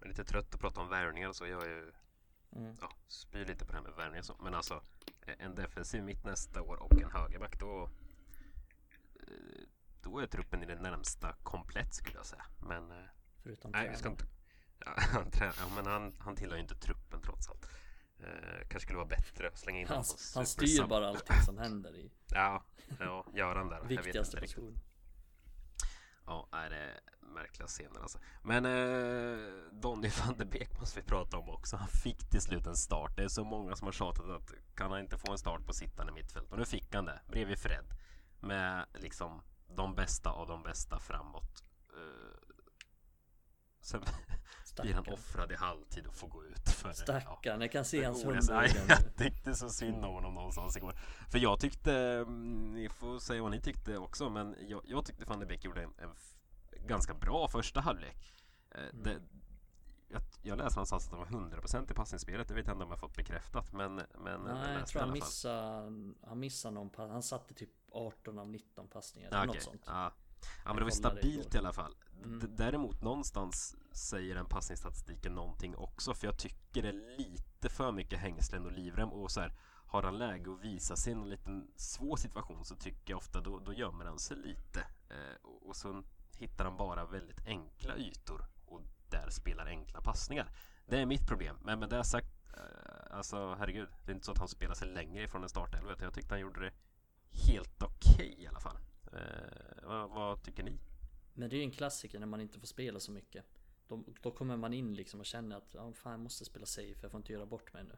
Men lite trött att prata om värvningar och så. Jag är ju mm. ja, spyr lite på det här med värvningar och så. Men alltså en defensiv mitt nästa år och en högerback då eh, då är truppen i det närmsta komplett skulle jag säga. Men eh, Förutom nej, vi ska inte. Ja, han, ja, men han, han tillhör ju inte truppen trots allt. Eh, kanske skulle vara bättre att slänga in han, han styr bara allting som händer i Ja, ja, gör han där? Viktigaste position Ja, är det märkliga scener alltså. Men eh, Donny van de Beek måste vi prata om också. Han fick till slut en start. Det är så många som har tjatat att kan han inte få en start på sittande mittfält? Och nu fick han det bredvid Fred. Med liksom de bästa av de bästa framåt. Eh, sen blir han Stackarn offrad i halvtid och får gå ut. För, ja. Stackarn, jag kan se hans Oh, hund jag, tyckte så synd om honom någonstans igår. För jag tyckte, mm, ni får säga vad ni tyckte också, men jag, jag tyckte van de Beek gjorde en, en ganska bra första halvlek. Eh, Mm. Det, jag, jag läste någonstans att de var 100% i passningsspelet, det vet jag inte om jag fått bekräftat, men, men Nej, jag tror han missade Han missade någon pass Han satte typ 18 av 19 passningar Ja, eller okej. något sånt Ja. Ja, men det var stabilt i alla fall. Mm. Däremot någonstans säger den passningsstatistiken någonting också, för jag tycker det är lite för mycket hängslen och livrem och så här, har han läge att visa sig i en liten svår situation så tycker jag ofta då, då gömmer han sig lite. Eh, och, och så hittar han bara väldigt enkla ytor och där spelar enkla passningar. Det är mitt problem. Men med det sagt, eh, alltså herregud, det är inte så att han spelar sig längre ifrån en startelva. utan Jag tyckte han gjorde det helt okej i alla fall. Eh, vad, vad tycker ni? Men det är ju en klassiker när man inte får spela så mycket. Då, då kommer man in liksom och känner att ja, fan jag måste spela safe, jag får inte göra bort mig nu.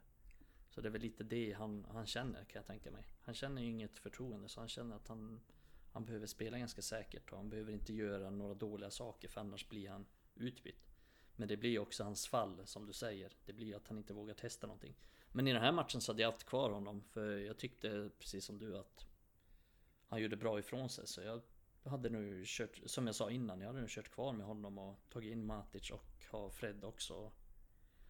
Så det är väl lite det han, han känner kan jag tänka mig. Han känner ju inget förtroende så han känner att han Han behöver spela ganska säkert och han behöver inte göra några dåliga saker för annars blir han utbytt. Men det blir ju också hans fall som du säger. Det blir ju att han inte vågar testa någonting. Men i den här matchen så hade jag haft kvar honom för jag tyckte precis som du att han gjorde bra ifrån sig så jag hade nu kört, som jag sa innan, jag hade nu kört kvar med honom och tagit in Matic och ha Fred också.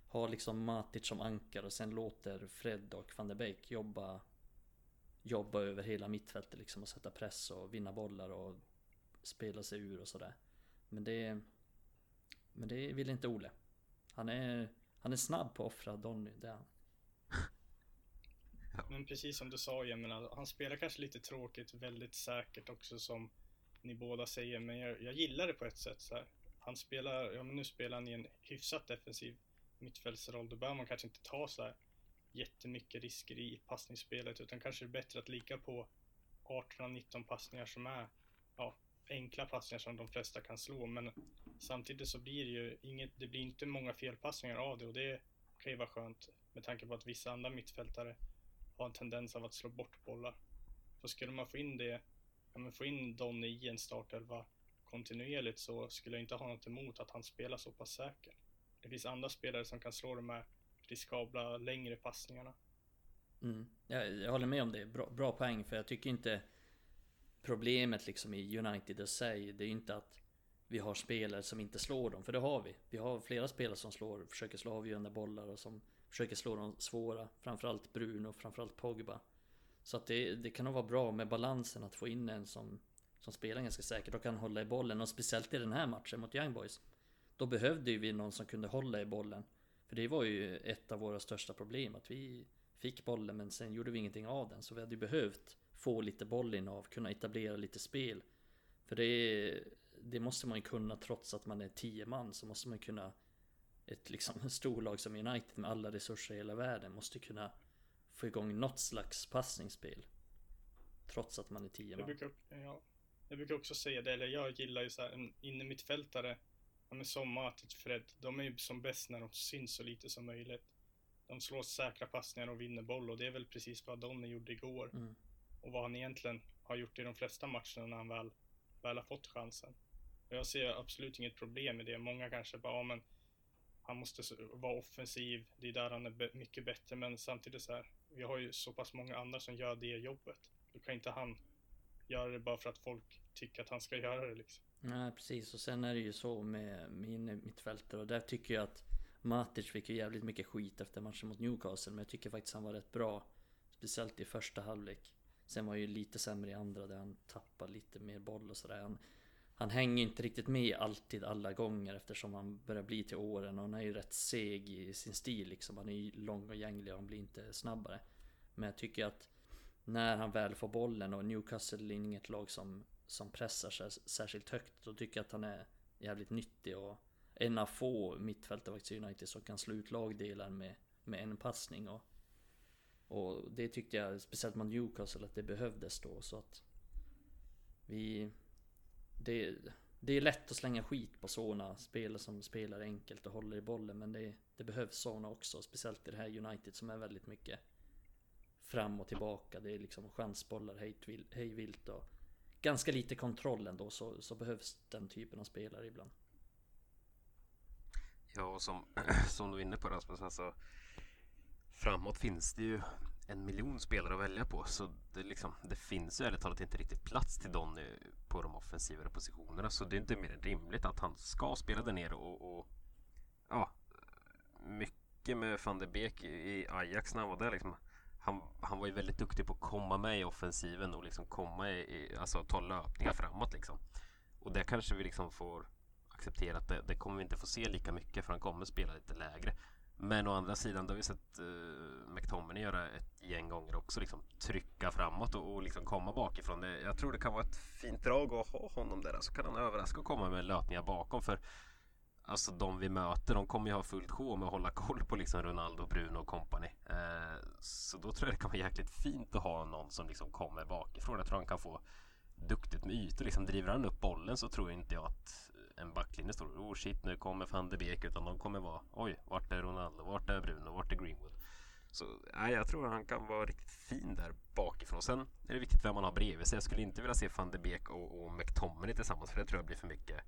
Ha liksom Matic som ankar och sen låter Fred och van der Beek jobba Jobba över hela mittfältet liksom och sätta press och vinna bollar och spela sig ur och sådär. Men det Men det vill inte Ole. Han är Han är snabb på att offra Donny, det är han. Men precis som du sa, jag menar, han spelar kanske lite tråkigt, väldigt säkert också som ni båda säger, men jag, jag gillar det på ett sätt så här. Han spelar, ja men nu spelar han i en hyfsat defensiv mittfältsroll, då behöver man kanske inte ta så här jättemycket risker i passningsspelet, utan kanske är det bättre att ligga på 18 av 19 passningar som är, ja, enkla passningar som de flesta kan slå, men samtidigt så blir det ju inget, det blir inte många felpassningar av det och det kan ju vara skönt med tanke på att vissa andra mittfältare har en tendens av att slå bort bollar. Så skulle man få in det, ja men få in Donny i en startelva kontinuerligt så skulle jag inte ha något emot att han spelar så pass säker. Det finns andra spelare som kan slå de här riskabla längre passningarna. Mm. Jag, jag håller med om det, bra, bra poäng för jag tycker inte Problemet liksom i United i sig, det är inte att vi har spelare som inte slår dem, för det har vi. Vi har flera spelare som slår, försöker slå avgörande bollar och som försöker slå de svåra. Framförallt Bruno, framförallt Pogba. Så att det, det kan nog vara bra med balansen att få in en som, som spelar ganska säkert och kan hålla i bollen. Och speciellt i den här matchen mot Young Boys. Då behövde ju vi någon som kunde hålla i bollen. För det var ju ett av våra största problem. Att vi fick bollen men sen gjorde vi ingenting av den. Så vi hade ju behövt få lite bollinnehav, kunna etablera lite spel. För det, det måste man ju kunna trots att man är tio man så måste man kunna ett liksom storlag som United med alla resurser i hela världen måste kunna få igång något slags passningsspel. Trots att man är tio Jag man. brukar, ja, jag brukar också säga det, eller jag gillar ju så här en innermittfältare, ja, som Matic, Fred, de är ju som bäst när de syns så lite som möjligt. De slår säkra passningar och vinner boll och det är väl precis vad Donny gjorde igår. Mm. Och vad han egentligen har gjort i de flesta matcherna när han väl, väl har fått chansen. Och jag ser absolut inget problem med det. Många kanske bara, ja men han måste vara offensiv, det är där han är mycket bättre, men samtidigt så här, vi har ju så pass många andra som gör det jobbet. Då kan inte han göra det bara för att folk tycker att han ska göra det liksom. Nej precis och sen är det ju så med min mittfältare och där tycker jag att Matic fick ju jävligt mycket skit efter matchen mot Newcastle men jag tycker faktiskt han var rätt bra. Speciellt i första halvlek. Sen var ju lite sämre i andra där han tappade lite mer boll och sådär. Han, han hänger inte riktigt med alltid alla gånger eftersom han börjar bli till åren och han är ju rätt seg i sin stil liksom. Han är ju lång och gänglig och han blir inte snabbare. Men jag tycker att när han väl får bollen och Newcastle är inget lag som, som pressar sig särskilt högt. Då tycker jag att han är jävligt nyttig och en av få mittfältare i United som kan slå ut lagdelar med, med en passning. Och, och det tyckte jag, speciellt mot Newcastle, att det behövdes då. Så att vi... Det, det är lätt att slänga skit på sådana spelare som spelar enkelt och håller i bollen. Men det, det behövs sådana också. Speciellt i det här United som är väldigt mycket fram och tillbaka. Det är liksom chansbollar hej vilt och ganska lite kontroll ändå så, så behövs den typen av spelare ibland. Ja, och som, som du är inne på Rasmus, alltså framåt finns det ju en miljon spelare att välja på. Så det, liksom, det finns ju ärligt talat inte riktigt plats till Donny på de offensivare positionerna. Så det är inte mer än rimligt att han ska spela där nere och, och ja, mycket med van de Beek i Ajax när han var där liksom. Han, han var ju väldigt duktig på att komma med i offensiven och liksom komma i, i alltså ta löpningar framåt liksom. Och det kanske vi liksom får acceptera att det, det kommer vi inte få se lika mycket för han kommer spela lite lägre. Men å andra sidan, då har vi sett uh, McTominay göra ett gäng gånger också, liksom trycka framåt och, och liksom komma bakifrån. Det, jag tror det kan vara ett fint drag att ha honom där, så kan han överraska och komma med löpningar bakom. För Alltså de vi möter, de kommer ju ha fullt sjå med att hålla koll på liksom Ronaldo, Bruno och company. Uh, så då tror jag det kan vara jäkligt fint att ha någon som liksom kommer bakifrån. Jag tror han kan få duktigt med ytor. Liksom driver han upp bollen så tror inte jag att en backlinje står oh shit nu kommer van de Beek utan de kommer vara oj vart är Ronaldo, vart är Bruno, vart är Greenwood. Så nej, jag tror han kan vara riktigt fin där bakifrån. Sen är det viktigt vem man har bredvid sig. Jag skulle inte vilja se van de Beek och, och McTominay tillsammans för det tror jag blir för mycket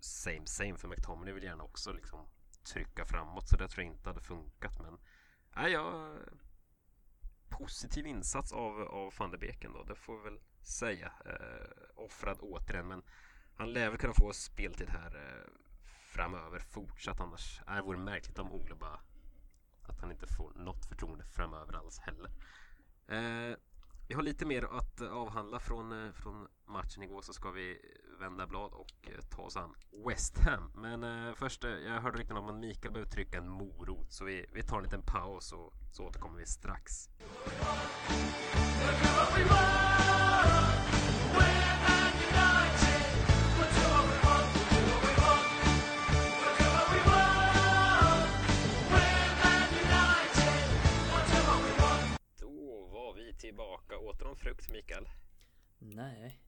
same same för McTominay vill gärna också liksom trycka framåt så det tror jag inte hade funkat men nej, jag positiv insats av, av van de Beek ändå, det får vi väl säga. Eh, offrad återigen men han lär väl kunna få speltid här eh, framöver fortsatt annars äh, det vore märkligt om Ole bara att han inte får något förtroende framöver alls heller. Eh, vi har lite mer att eh, avhandla från, eh, från matchen igår så ska vi vända blad och eh, ta oss an West Ham. Men eh, först, jag hörde rykten om att Mikael behöver trycka en morot så vi, vi tar en liten paus och så återkommer vi strax. Någon frukt Mikael? Nej,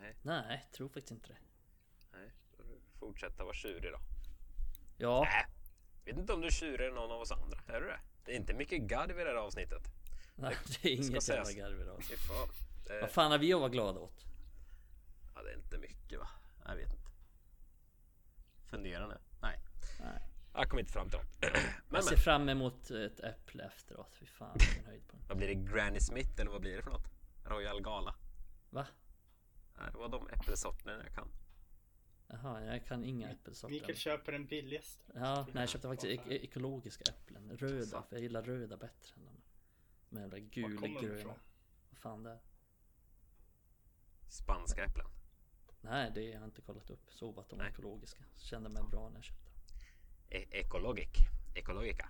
Nej, nej, tror faktiskt inte det. nej. Då får du fortsätta vara tjurig då. Ja, Äh, vet inte om du är tjurigare än någon av oss andra. Är du det? Det är inte mycket garv i det här avsnittet. nej, det är inget jävla garv idag. Fan. Eh, Vad fan har vi att vara glada åt? ja, det är inte mycket va? Jag vet inte. Fundera nu. Nej, Nej. Jag kom inte fram till något. men, Jag ser men. fram emot ett äpple efteråt. Fy fan vilken höjdpunkt. Vad blir det? Granny Smith eller vad blir det för något? Royal Gala? Va? Nej, det var de äppelsorterna jag kan. Jaha, jag kan inga äppelsorter. Mikael köper den billigaste. Ja, nej jag köpte faktiskt ek ekologiska äpplen. Röda, för jag gillar röda bättre än de. De jävla gulgröna. Vad fan det är? Spanska äpplen. Nej, det har jag inte kollat upp. Såg att de var ekologiska. Kände mig bra när jag köpte. E- ekologic. Ekologica.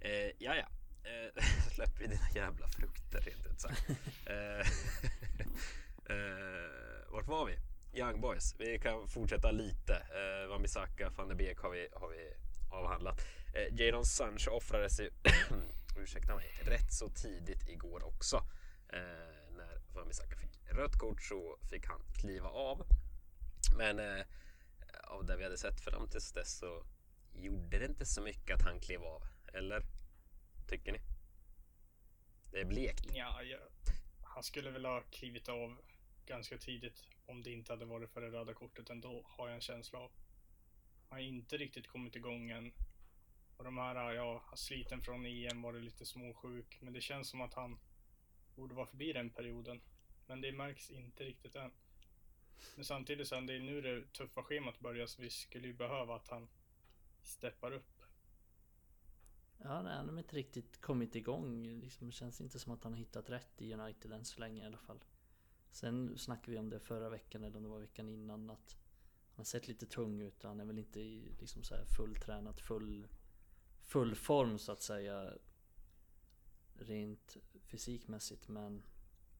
Eh, ja, ja. Eh, släpp vi dina jävla frukter rent ut sagt. eh, eh, vart var vi? Young Boys. Vi kan fortsätta lite. Eh, Wan-Bissaka, van de Beek har vi, har vi avhandlat. Eh, Jadon Sancho offrades ju, ursäkta mig, rätt så tidigt igår också. Eh, när Wan-Bissaka fick rött kort så fick han kliva av. Men eh, av det vi hade sett fram tills dess så gjorde det inte så mycket att han klev av. Eller? Tycker ni? Det är blekt. Ja, ja, han skulle väl ha klivit av ganska tidigt om det inte hade varit för det röda kortet ändå, har jag en känsla av. Han har inte riktigt kommit igång än. Och de här, ja, sliten från EM var det lite småsjuk, men det känns som att han borde vara förbi den perioden. Men det märks inte riktigt än. Men samtidigt sen, det är nu det tuffa schemat börjar, så vi skulle ju behöva att han steppar upp. Ja, nej, han har inte riktigt kommit igång. Liksom, det känns inte som att han har hittat rätt i United än så länge i alla fall. Sen snackade vi om det förra veckan eller om det var veckan innan att han har sett lite tung ut. och Han är väl inte i liksom så här fulltränat, full, full form så att säga. Rent fysikmässigt men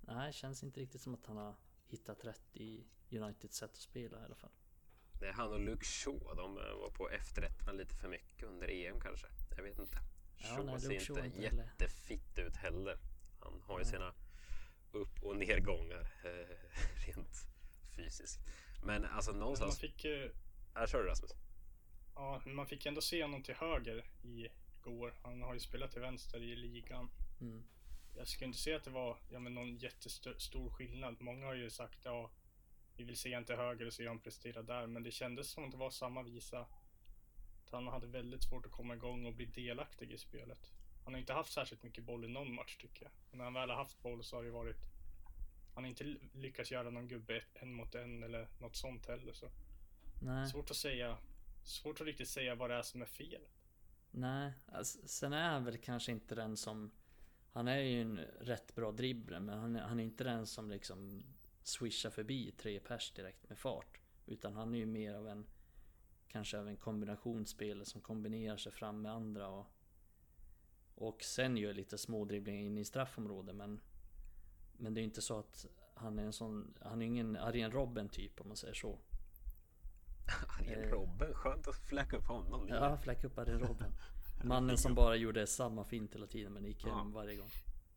nej, det känns inte riktigt som att han har hittat rätt i Uniteds sätt att spela i alla fall. Det är han och Luke Shaw. De eh, var på efterrätterna lite för mycket under EM kanske. Jag vet inte. Ja, Shaw nej, ser Shaw inte heller. jättefitt ut heller. Han har ju Nej. sina upp och nedgångar eh, rent fysiskt. Men alltså Man någonstans... fick ju Här kör du Rasmus. Ja, men man fick ändå se honom till höger igår. Han har ju spelat till vänster i ligan. Mm. Jag skulle inte säga att det var ja, men någon jättestor skillnad. Många har ju sagt ja, vi vill se han till höger och se honom prestera där. Men det kändes som att det var samma visa. Att han hade väldigt svårt att komma igång och bli delaktig i spelet. Han har inte haft särskilt mycket boll i någon match tycker jag. Och när han väl har haft boll så har det varit han har inte lyckats göra någon gubbe en mot en eller något sånt heller. Så Nej. svårt att säga. Svårt att riktigt säga vad det är som är fel. Nej, alltså, sen är han väl kanske inte den som Han är ju en rätt bra dribbler men han är, han är inte den som liksom swishar förbi tre pers direkt med fart. Utan han är ju mer av en Kanske av en kombinationsspelare som kombinerar sig fram med andra och Och sen gör lite små dribblingar in i straffområdet men Men det är inte så att Han är en sån Han är ingen Arjen Robben typ om man säger så. Arjen Eh. Robben, skönt att fläcka upp honom. nu. Ja, fläck upp Arjen Robben. Mannen som bara gjorde samma fint hela tiden men gick hem Ja. varje gång.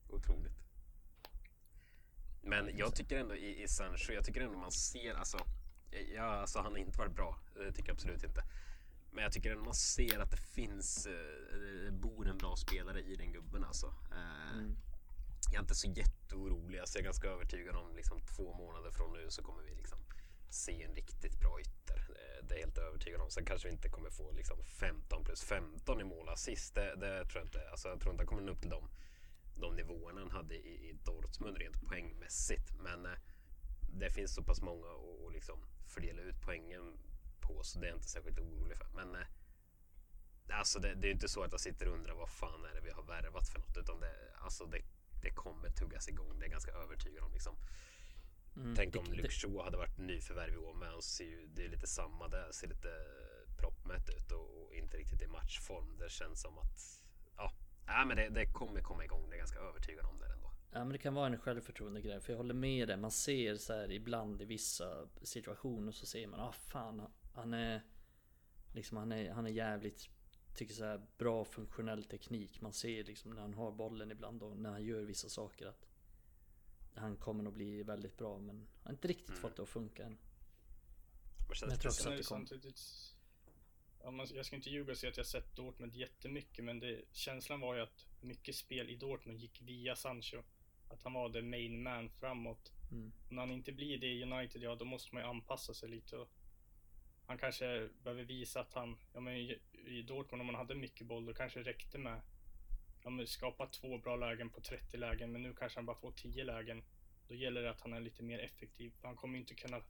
Otroligt. Men jag tycker ändå i, i Sancho, jag tycker ändå man ser alltså, ja, alltså han har inte varit bra, det tycker jag absolut inte. Men jag tycker ändå man ser att det finns, eh, det bor en bra spelare i den gubben alltså. Eh, Mm. Jag är inte så jätteorolig, alltså jag är ganska övertygad om liksom två månader från nu så kommer vi liksom se en riktigt bra ytter. Eh, Det är jag helt övertygad om. Sen kanske vi inte kommer få liksom 15 plus 15 i mål och assist. Det, det tror jag inte. Alltså jag tror inte han kommer nå upp till de, de nivåerna han hade i, i Dortmund rent poängmässigt. Men eh, det finns så pass många att att liksom fördela ut poängen på så det är jag inte särskilt orolig för. Men eh, alltså det, det är inte så att jag sitter och undrar vad fan är det vi har värvat för något. Utan det, alltså det, det kommer tuggas igång. Det är jag ganska övertygad om. Liksom. Mm. Tänk om Shaw hade varit nyförvärv i år men han ser ju, det är lite samma där. Ser lite proppmätt ut och, och inte riktigt i matchform. Det känns som att ja, nej, men det, det kommer komma igång. Det är ganska övertygad om det ändå. Ja men det kan vara en självförtroende grej för jag håller med dig. Man ser så här ibland i vissa situationer så ser man ah fan han är liksom han är, han är jävligt tycker så här bra funktionell teknik. Man ser liksom när han har bollen ibland och när han gör vissa saker att han kommer nog bli väldigt bra men han har inte riktigt Mm. fått det att funka än. Men jag tror också att det det kom. samtidigt... Ja, jag ska inte ljuga och säga att jag sett Dortmund jättemycket, men det, känslan var ju att mycket spel i Dortmund gick via Sancho. Att han var the main man framåt. Mm. När han inte blir det i United, ja då måste man ju anpassa sig lite. Och han kanske behöver visa att han, ja men i, i Dortmund om man hade mycket boll, då kanske det räckte med Ja men skapa två bra lägen på 30 lägen, men nu kanske han bara får 10 lägen. Då gäller det att han är lite mer effektiv. Han kommer inte kunna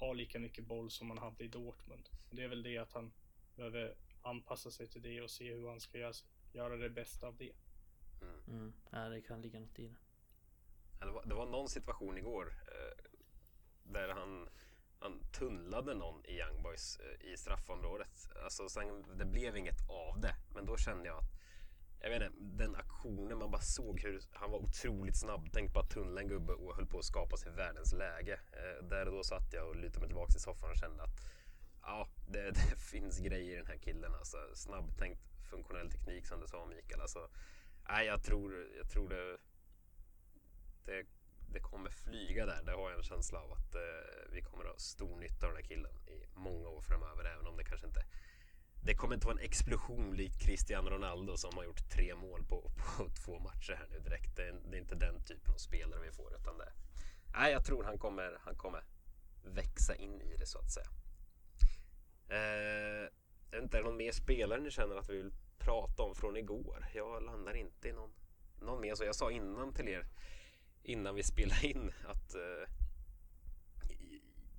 ha lika mycket boll som han hade i Dortmund. Det är väl det att han behöver anpassa sig till det och se hur han ska göra, göra det bästa av det. Mm. Ja, det kan ligga något i det. Ja, Det var, det var någon situation igår eh, där han, han tunnlade någon i Young Boys eh, i straffområdet. Alltså, sen, det blev inget av det, men då kände jag att jag vet inte, den aktionen, man bara såg hur han var otroligt snabb. Tänk på att tunnla en gubbe och höll på att skapa sig världens läge. Eh, där och då satt jag och lutade mig tillbaka i soffan och kände att ja, det, det finns grejer i den här killen. Alltså, snabbtänkt funktionell teknik som du sa Mikael. Alltså, nej, jag tror, jag tror det, det, det kommer flyga där. Det har jag en känsla av att eh, vi kommer att ha stor nytta av den här killen i många år framöver. Även om det kanske inte det kommer inte vara en explosion likt Cristiano Ronaldo som har gjort tre mål på, på två matcher här nu direkt. Det är, det är inte den typen av spelare vi får utan det Nej, jag tror han kommer, han kommer växa in i det så att säga. Eh, är det inte, är det någon mer spelare ni känner att vi vill prata om från igår? Jag landar inte i någon, någon mer. Så jag sa innan till er innan vi spelade in att eh,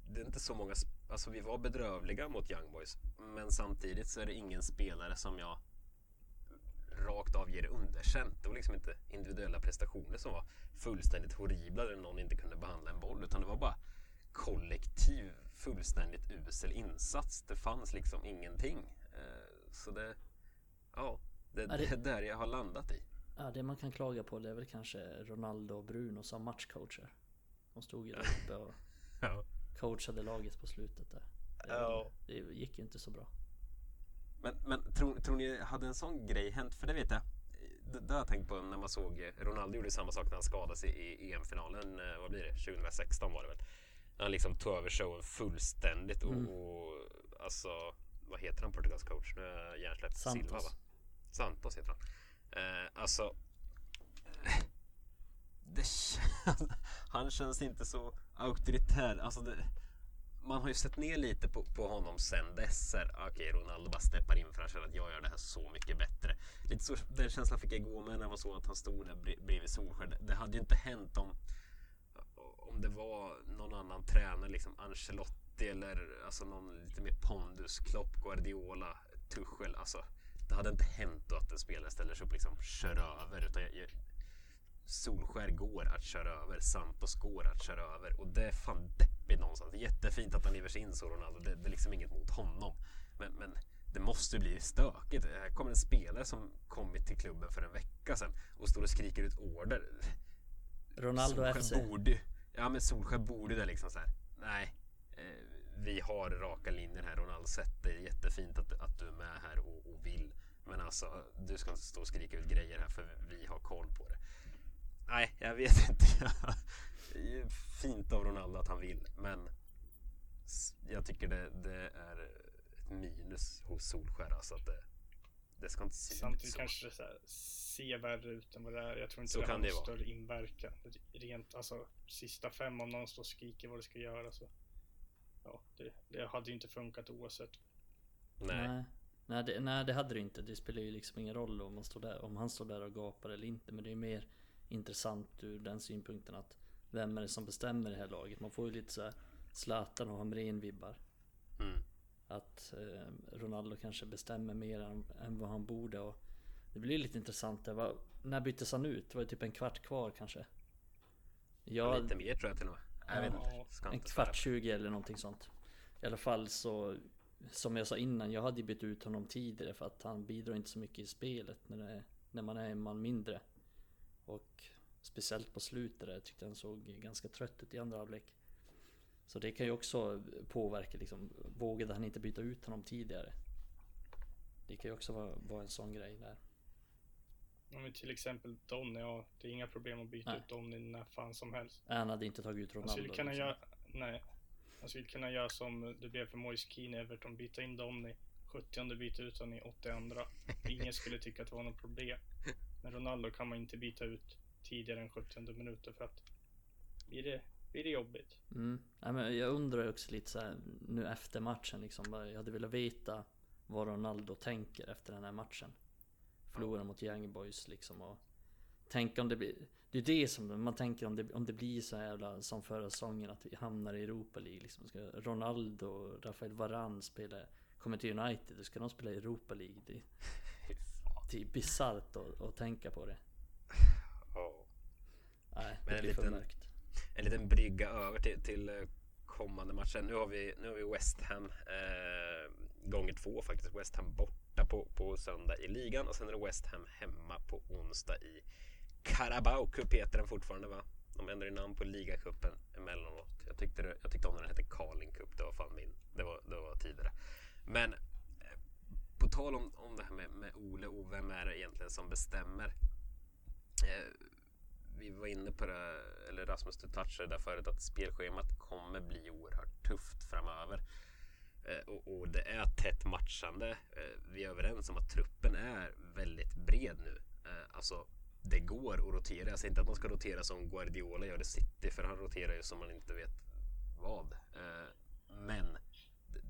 det är inte så många, alltså vi var bedrövliga mot Young Boys men samtidigt så är det ingen spelare som jag rakt av ger underkänt. Det var liksom inte individuella prestationer som var fullständigt horribla där någon inte kunde behandla en boll utan det var bara kollektiv fullständigt usel insats. Det fanns liksom ingenting. Eh, Så det, ja, det, det det- är där jag har landat i. Ja, det man kan klaga på det är väl kanske Ronaldo och Bruno som matchcoacher. De stod ju där uppe och Ja. Coachade laget på slutet där. Ja. det gick ju inte så bra. Men, men tror, tror ni, hade en sån grej hänt? För det vet jag. Det, det har jag tänkt på när man såg eh, Ronaldo gjorde samma sak när han skadade sig i EM-finalen. eh, Vad blir det? 2016 var det väl? När han liksom tog över showen fullständigt och, Mm. och alltså vad heter han Portugals coach? Nu är jag. Silva va? Santos heter han. Eh, alltså det han känns inte så auktoritär. Alltså det, man har ju sett ner lite på, på honom sen dess. Okej, ah, Okej, Ronaldo bara steppar in för han känner att jag gör det här så mycket bättre. Lite så, den känslan fick jag igår med när det var så att han stod där bredvid Solskjaer. Det, det hade ju inte hänt om, om det var någon annan tränare, liksom Ancelotti eller alltså någon lite mer pondus, Klopp, Guardiola, Tuchel. Alltså, det hade inte hänt då att en spelare ställer sig upp och liksom kör över. Utan jag, jag, Solskär går att köra över, Santos går att köra över och det är fan deppigt någonstans. Det är jättefint att han lever sig in så Ronaldo, det, det är liksom inget mot honom. Men, men det måste bli stökigt. Här kommer en spelare som kommit till klubben för en vecka sedan och står och skriker ut order. Ronaldo Solskär FC. borde Ja men Solskär borde det liksom så här. Nej, eh, vi har raka linjer här Ronaldo. Sätt dig. Jättefint att, att du är med här och, och vill. Men alltså, du ska inte stå och skrika ut grejer här för vi har koll på det. Nej, jag vet inte. Det är Fint av Ronaldo att han vill, men jag tycker det, det är ett minus hos Solskär. Alltså att det, det ska inte se ut Samtidigt så. kanske det så här, ser värre ut än vad det är. Jag tror inte Så det har någon vara. större inverkan. Rent, alltså sista fem om någon står och skriker vad det ska göra så. Ja, det, det hade ju inte funkat oavsett. Nej. Nej. Nej det, nej det hade det inte. Det spelar ju liksom ingen roll om, man står där, om han står där och gapar eller inte. Men det är mer intressant ur den synpunkten att vem är det som bestämmer det här laget? Man får ju lite så här Zlatan och Hamrén-vibbar. Mm. Att eh, Ronaldo kanske bestämmer mer än, än vad han borde. Och det blir lite intressant. Det var, när byttes han ut? Det var ju typ en kvart kvar kanske. Ja, Lite mer tror jag till och med. Jag vet inte. En kvart 20 eller någonting sånt. I alla fall så Som jag sa innan, jag hade bytt ut honom tidigare för att han bidrar inte så mycket i spelet när, det, när man är en man mindre. Och speciellt på slutet där tyckte jag han såg ganska trött ut i andra halvlek. Så det kan ju också påverka liksom. Vågade han inte byta ut honom tidigare? Det kan ju också vara, vara en sån grej där. Om vi till exempel Donny, ja det är inga problem att byta Nej. ut Donny när fan som helst. Han hade inte tagit ut Han Ronaldo. skulle kunna liksom. göra, nej. Han skulle kunna göra som det blev för Moise Keane Everton, byta in Donny 70 byta ut honom i 82 Ingen skulle tycka att det var något problem. Men Ronaldo kan man inte byta ut tidigare än 70 minuter för att blir det, blir det jobbigt. Mm. Ja, men jag undrar också lite så här nu efter matchen liksom. Jag hade velat veta vad Ronaldo tänker efter den här matchen. Förlora mot Young Boys liksom och tänka om det blir Det är det som man tänker om det, om det blir så jävla som förra säsongen att vi hamnar i Europa League liksom. Ska Ronaldo och Rafael Varane spela Kommer till United, då ska de spela i Europa League. Det, Fy fan. det är bisarrt att, att tänka på det. det en blir för liten, mörkt. en liten brygga över till, till eh, kommande matchen. Nu har vi, nu har vi West Ham eh, gånger två faktiskt. West Ham borta på, på söndag i ligan och sen är det West Ham hemma på onsdag i Carabao Cup heter den fortfarande va? De ändrar ju namn på ligacupen emellanåt. Jag tyckte, det, jag tyckte om den hette Carling Cup. Det var fan min. Det var, det var tidigare. Men på tal om, om det här med, med Ole och vem är det egentligen som bestämmer? Eh, vi var inne på det, eller Rasmus du touchade där förut, att spelschemat kommer bli oerhört tufft framöver. Eh, och, och, det är tätt matchande. Eh, vi är överens om att truppen är väldigt bred nu. Eh, alltså, det går att rotera. Jag säger inte att man ska rotera som Guardiola gör i City, för han roterar ju som man inte vet vad. Eh, men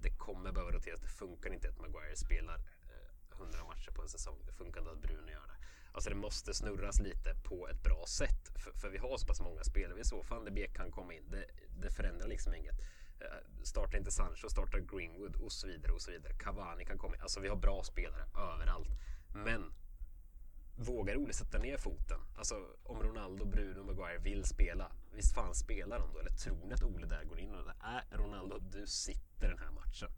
det, kommer behöva roteras. Det funkar inte att Maguire spelar eh, 100 matcher på en säsong. Det funkar inte att Bruno gör det. Alltså det måste snurras lite på ett bra sätt. För, för vi har så pass många spelare. Vi så van de Beek kan komma in. Det, det förändrar liksom inget. Eh, startar inte Sancho, startar Greenwood och så vidare och så vidare. Cavani kan komma in. Alltså vi har bra spelare överallt. Men vågar Ole sätta ner foten? Alltså om Ronaldo, Bruno, Maguire vill spela. Visst fan spelar de då? Eller tror ni att Ole där går in och är äh, Ronaldo, du sitter den här matchen?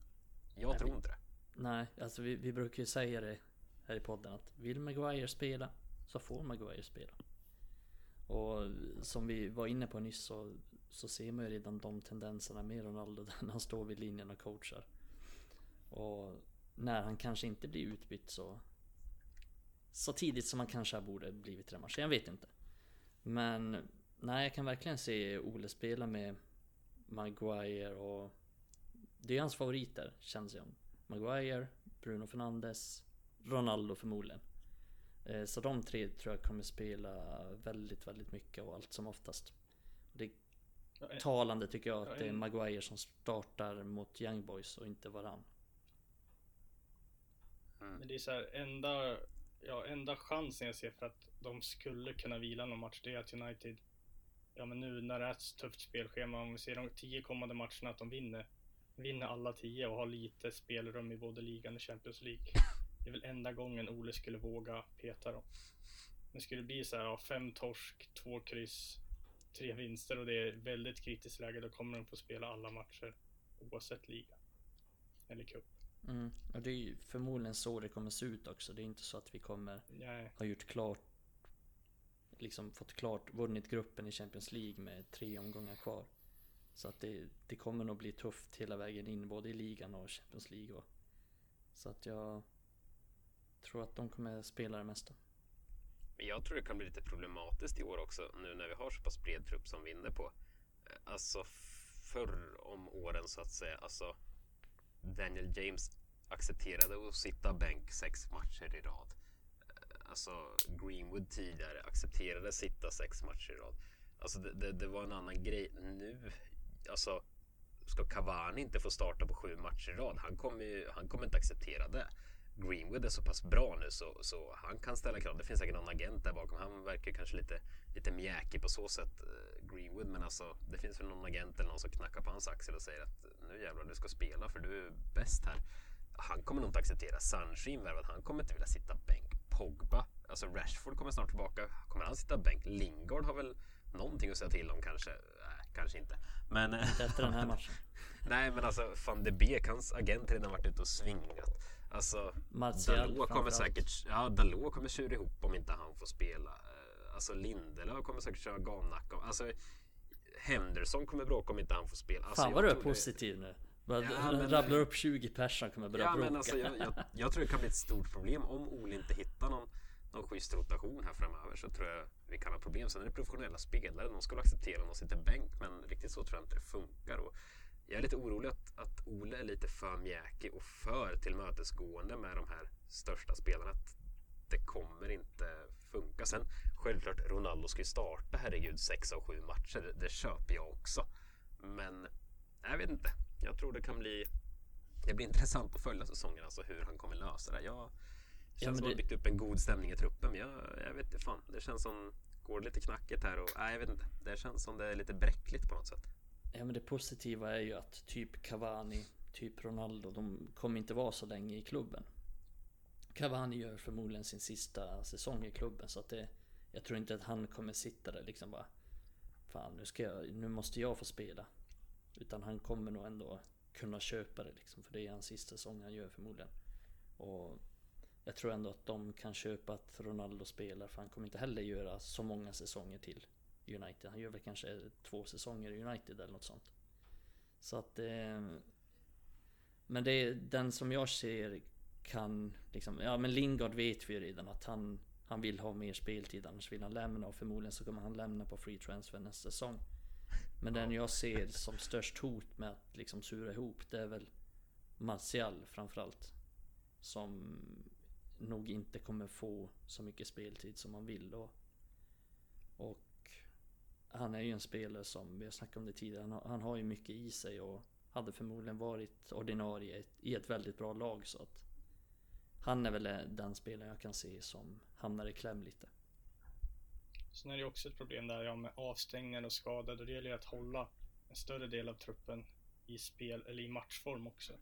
Jag Nej, tror inte det. Nej, alltså vi, vi brukar ju säga det här i podden att vill Maguire spela så får Maguire spela. Och som vi var inne på nyss så, så ser man ju redan de tendenserna med Ronaldo när han står vid linjen och coachar. Och när han kanske inte blir utbytt så så tidigt som han kanske borde blivit i den matchen. Jag vet inte. Men nej, jag kan verkligen se Ole spela med Maguire och det är hans favoriter känns det som. Maguire, Bruno Fernandes, Ronaldo förmodligen. Eh, så de tre tror jag kommer spela väldigt, väldigt mycket och allt som oftast. Det är talande tycker jag att det är Maguire som startar mot Young Boys och inte Varann. Mm. Men det är så här, enda, ja, enda chansen jag ser för att de skulle kunna vila någon match, det är att United, ja men nu när det är ett tufft spelschema, om vi ser de tio kommande matcherna att de vinner, vinner alla tio och har lite spelrum i både ligan och Champions League. Det är väl enda gången Ole skulle våga peta dem. Det skulle bli så här, ja, fem torsk, två kryss, tre vinster och det är väldigt kritiskt läge. Då kommer de få spela alla matcher oavsett liga. Eller cup. Mm. Och det är ju förmodligen så det kommer se ut också. Det är inte så att vi kommer Nej. ha gjort klart Liksom fått klart, vunnit gruppen i Champions League med tre omgångar kvar. Så att det, det kommer nog bli tufft hela vägen in både i ligan och Champions League. Och, så att jag tror att de kommer spela det mesta. Men jag tror det kan bli lite problematiskt i år också nu när vi har så pass bred trupp som vinner på. Eh, alltså förr om åren så att säga. Alltså Daniel James accepterade att sitta bänk sex matcher i rad. Eh, alltså Greenwood tidigare accepterade att sitta sex matcher i rad. Alltså det, det, det var en annan grej. Nu, alltså ska Cavani inte få starta på sju matcher i rad? Han kommer, ju, han kommer inte acceptera det. Greenwood är så pass bra nu så, så han kan ställa krav. Det finns säkert någon agent där bakom. Han verkar kanske lite, lite mjäkig på så sätt, eh, Greenwood. Men alltså, det finns väl någon agent eller någon som knackar på hans axel och säger att nu jävlar, du ska spela för du är bäst här. Han kommer nog inte acceptera Sancho invärvad. Han kommer inte vilja sitta bänk. Pogba, alltså Rashford kommer snart tillbaka. Kommer han sitta bänk? Lingard har väl någonting att säga till om kanske. Äh, kanske inte. Men... Efter den här matchen. Nej, men alltså van de Beek, hans agent har redan varit ute och svingat. Alltså, Dalot kommer säkert, ja, Dalot kommer köra ihop om inte han får spela. Alltså Lindelöf kommer säkert köra gamnacka. Alltså Henderson kommer bråka om inte han får spela. Alltså, Fan vad du är positiv nu. Ja, men, rabblar upp 20 personer kommer börja ja, bråka. Men alltså, jag, jag, jag, tror det kan bli ett stort problem om Ole inte hittar någon, någon schysst rotation här framöver så tror jag vi kan ha problem. Sen är det professionella spelare, de skulle acceptera någon sitter bänk men riktigt så tror jag inte det funkar. Och jag är lite orolig att, att Ole är lite för mjäkig och för tillmötesgående med de här största spelarna. Att det kommer inte funka. Sen självklart, Ronaldo ska ju starta, herregud, sex av sju matcher. Det, det köper jag också. Men jag vet inte. Jag tror det kan bli det blir intressant att följa säsongen, alltså hur han kommer lösa det. Jag känns ja, som det... har byggt upp en god stämning i truppen, men jag, jag vet inte fan. Det känns som går lite knackigt här och nej, jag vet inte. Det känns som det är lite bräckligt på något sätt. Ja men det positiva är ju att typ Cavani, typ Ronaldo, de kommer inte vara så länge i klubben. Cavani gör förmodligen sin sista säsong i klubben så att det Jag tror inte att han kommer sitta där liksom bara Fan nu ska jag, nu måste jag få spela. Utan han kommer nog ändå kunna köpa det liksom. För det är hans sista säsong han gör förmodligen. Och jag tror ändå att de kan köpa att Ronaldo spelar. För han kommer inte heller göra så många säsonger till United. Han gör väl kanske två säsonger i United eller något sånt. Så att eh, Men det är den som jag ser kan liksom, ja men Lingard vet vi ju redan att han Han vill ha mer speltid annars vill han lämna och förmodligen så kommer han lämna på free transfer nästa säsong. Men den jag ser som störst hot med att liksom sura ihop det är väl Martial framförallt. Som nog inte kommer få så mycket speltid som han vill då. Och han är ju en spelare som, vi har snackat om det tidigare, han har, han har ju mycket i sig och hade förmodligen varit ordinarie i ett väldigt bra lag så att han är väl den spelaren jag kan se som hamnar i kläm lite. Sen är det också ett problem där ja, med avstängningar och skadade. Det gäller ju att hålla en större del av truppen i spel eller i matchform också.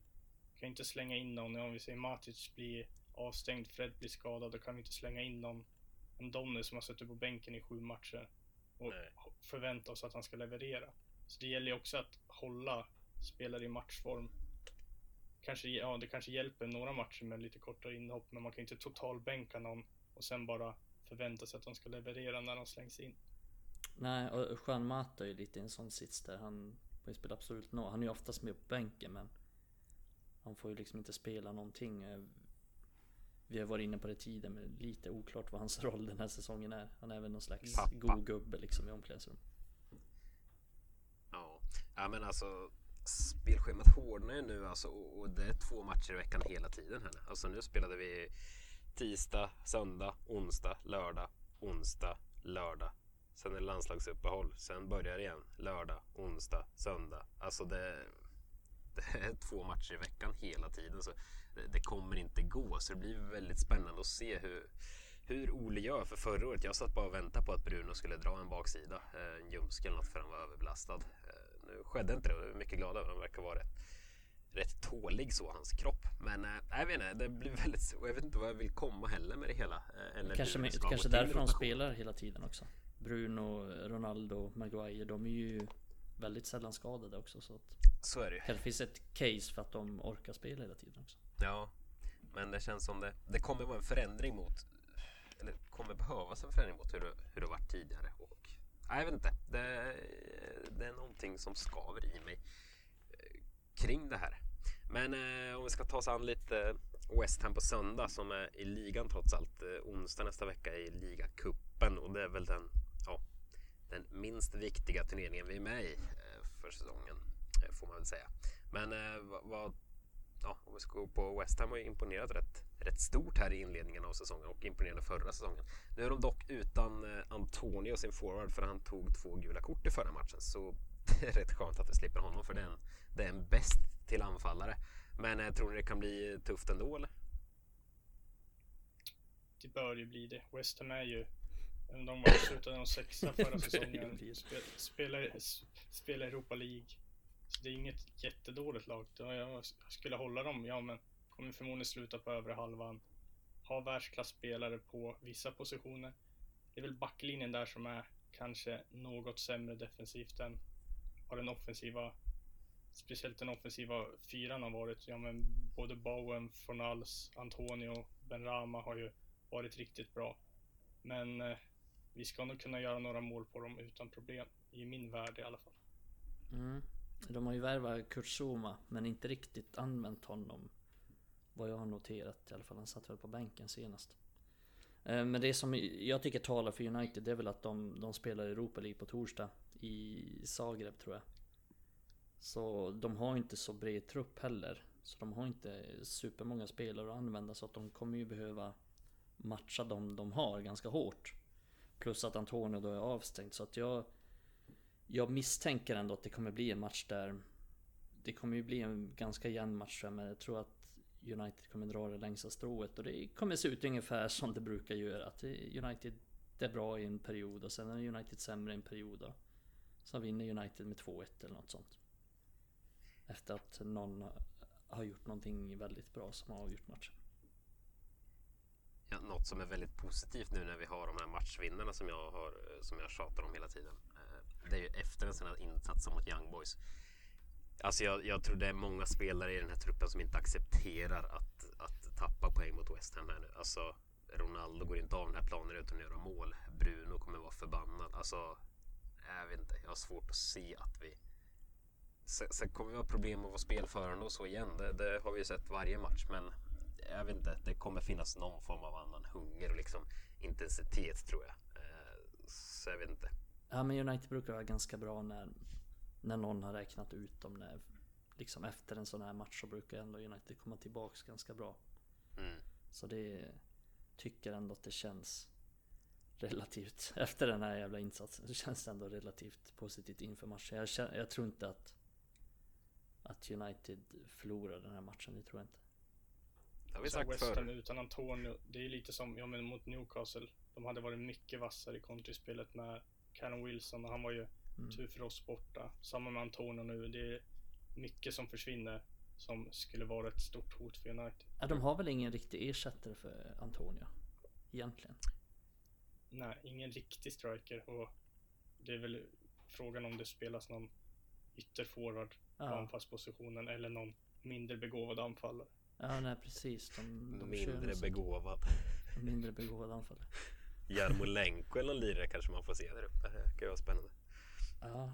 Vi kan inte slänga in någon, om vi säger Matic blir avstängd, Fred blir skadad, då kan vi inte slänga in någon, en Donny som har suttit på bänken i sju matcher och Nej. förvänta oss att han ska leverera. Så det gäller ju också att hålla spelare i matchform. Kanske, ja, det kanske hjälper några matcher med lite kortare inhopp, men man kan inte totalbänka någon och sen bara förvänta sig att de ska leverera när de slängs in. Nej, och Juan Mata är ju lite i en sån sits där. Han får ju spela absolut no. Han är ju oftast med på bänken men han får ju liksom inte spela någonting. Vi har varit inne på det tidigare men lite oklart vad hans roll den här säsongen är. Han är väl någon slags Pappa. god gubbe liksom i omklädningsrum. Ja, ja men alltså spelschemat hårdnar ju nu alltså och det är två matcher i veckan hela tiden här. Alltså nu spelade vi tisdag, söndag, onsdag, lördag, onsdag, lördag. Sen är det landslagsuppehåll. Sen börjar det igen. Lördag, onsdag, söndag. Alltså det, det är två matcher i veckan hela tiden. Så det, det kommer inte gå. Så det blir väldigt spännande att se hur, hur Ole gör. För förra året, jag satt bara och väntade på att Bruno skulle dra en baksida. Eh, en ljumske eller något för han var överbelastad. Eh, Eh, skedde inte det och är mycket glad över. Han verkar vara rätt, rätt tålig så, hans kropp. Men äh, jag vet inte, det blir väldigt... Och jag vet inte vad jag vill komma heller med det hela. eh, Eller Kanske, hur det med, kanske därför de spelar hela tiden också. Bruno, Ronaldo, Maguire, de är ju väldigt sällan skadade också. Så att Så är det ju. kanske finns ett case för att de orkar spela hela tiden också. Ja, men det känns som det, det kommer vara en förändring mot, eller kommer behövas en förändring mot hur det, hur det varit tidigare. Och, jag vet inte, det, det är någonting som skaver i mig eh, kring det här. Men eh, om vi ska ta oss an lite eh, West Ham på söndag som är i ligan trots allt. Eh, onsdag nästa vecka i ligacupen och det är väl den, ja, den minst viktiga turneringen vi är med i för säsongen får man väl säga. Men eh, vad, vad ja, om vi ska gå på West Ham har ju imponerat rätt, rätt stort här i inledningen av säsongen och imponerade förra säsongen. Nu är de dock utan eh, Antonio, sin forward, för han tog två gula kort i förra matchen. Så det är rätt skönt att vi slipper honom för det är en, det är en bäst till anfallare. Men eh, tror ni det kan bli tufft ändå eller? Det bör ju bli det. West Ham är ju, de var slutade de sexa förra säsongen, spelar, spelar Europa League. Det är inget jättedåligt lag. Jag skulle hålla dem, ja men kommer förmodligen sluta på övre halvan. Ha världsklasspelare på vissa positioner. Det är väl backlinjen där som är kanske något sämre defensivt än vad den offensiva Speciellt den offensiva fyran har varit. Ja men både Bowen, Fornals, Antonio, Benrama har ju varit riktigt bra. Men eh, vi ska nog kunna göra några mål på dem utan problem. I min värld i alla fall. Mm. De har ju värvat Kurt Zuma men inte riktigt använt honom. Vad jag har noterat i alla fall. Han satt väl på bänken senast. Eh, men det som jag tycker talar för United det är väl att de, de spelar Europa League på torsdag i Zagreb tror jag. Så de har inte så bred trupp heller. Så de har inte supermånga spelare att använda så att de kommer ju behöva matcha dem de har ganska hårt. Plus att Antonio då är avstängd så att jag jag misstänker ändå att det kommer bli en match där Det kommer ju bli en ganska jämn match men jag tror att United kommer dra det längsta strået och det kommer se ut ungefär som det brukar göra. Att United det är bra i en period och sen är United sämre i en period. Och sen vinner United med 2-1 eller något sånt. Efter att någon har gjort någonting väldigt bra som har avgjort matchen. ja, något som är väldigt positivt nu när vi har de här matchvinnarna som jag, har, eh, som jag tjatar om hela tiden. Det är ju efter en sån här insats mot Young Boys. Alltså jag, jag, tror det är många spelare i den här truppen som inte accepterar att, att tappa poäng mot West Ham här nu. Alltså Ronaldo går inte av den här planen utan att göra mål. Bruno kommer vara förbannad. Alltså, jag vet inte. Jag har svårt att se att vi... Sen, sen kommer vi ha problem med att vara spelförande och så igen. Det, det, har vi ju sett varje match. Men jag vet inte. Det kommer finnas någon form av annan hunger och liksom intensitet tror jag. Eh, så jag vet inte. Ja men United brukar vara ganska bra när, när någon har räknat ut dem. När, liksom efter en sån här match så brukar ändå United komma tillbaks ganska bra. Mm. Så det tycker ändå att det känns relativt efter den här jävla insatsen så känns det ändå relativt positivt inför matchen. Jag, känner, jag tror inte att att United förlorar den här matchen, det tror jag inte. Det har vi sagt West Ham utan Antonio, det är lite som ja, men mot Newcastle. De hade varit mycket vassare i kontrispelet med Callum Wilson och han var ju Mm. tur för oss borta. Samma med Antonio nu. Det är mycket som försvinner som skulle vara ett stort hot för United. Ja, de har väl ingen riktig ersättare för Antonio? Egentligen. Nej, ingen riktig striker och det är väl frågan om det spelas någon ytterforward på Ja, anfallspositionen eller någon mindre begåvad anfallare. ja nej precis. De, de Mindre begåvad. Mindre begåvad anfallare. Jarmolenko eller någon lirare kanske man får se där uppe. Det kan ju vara spännande. Ja.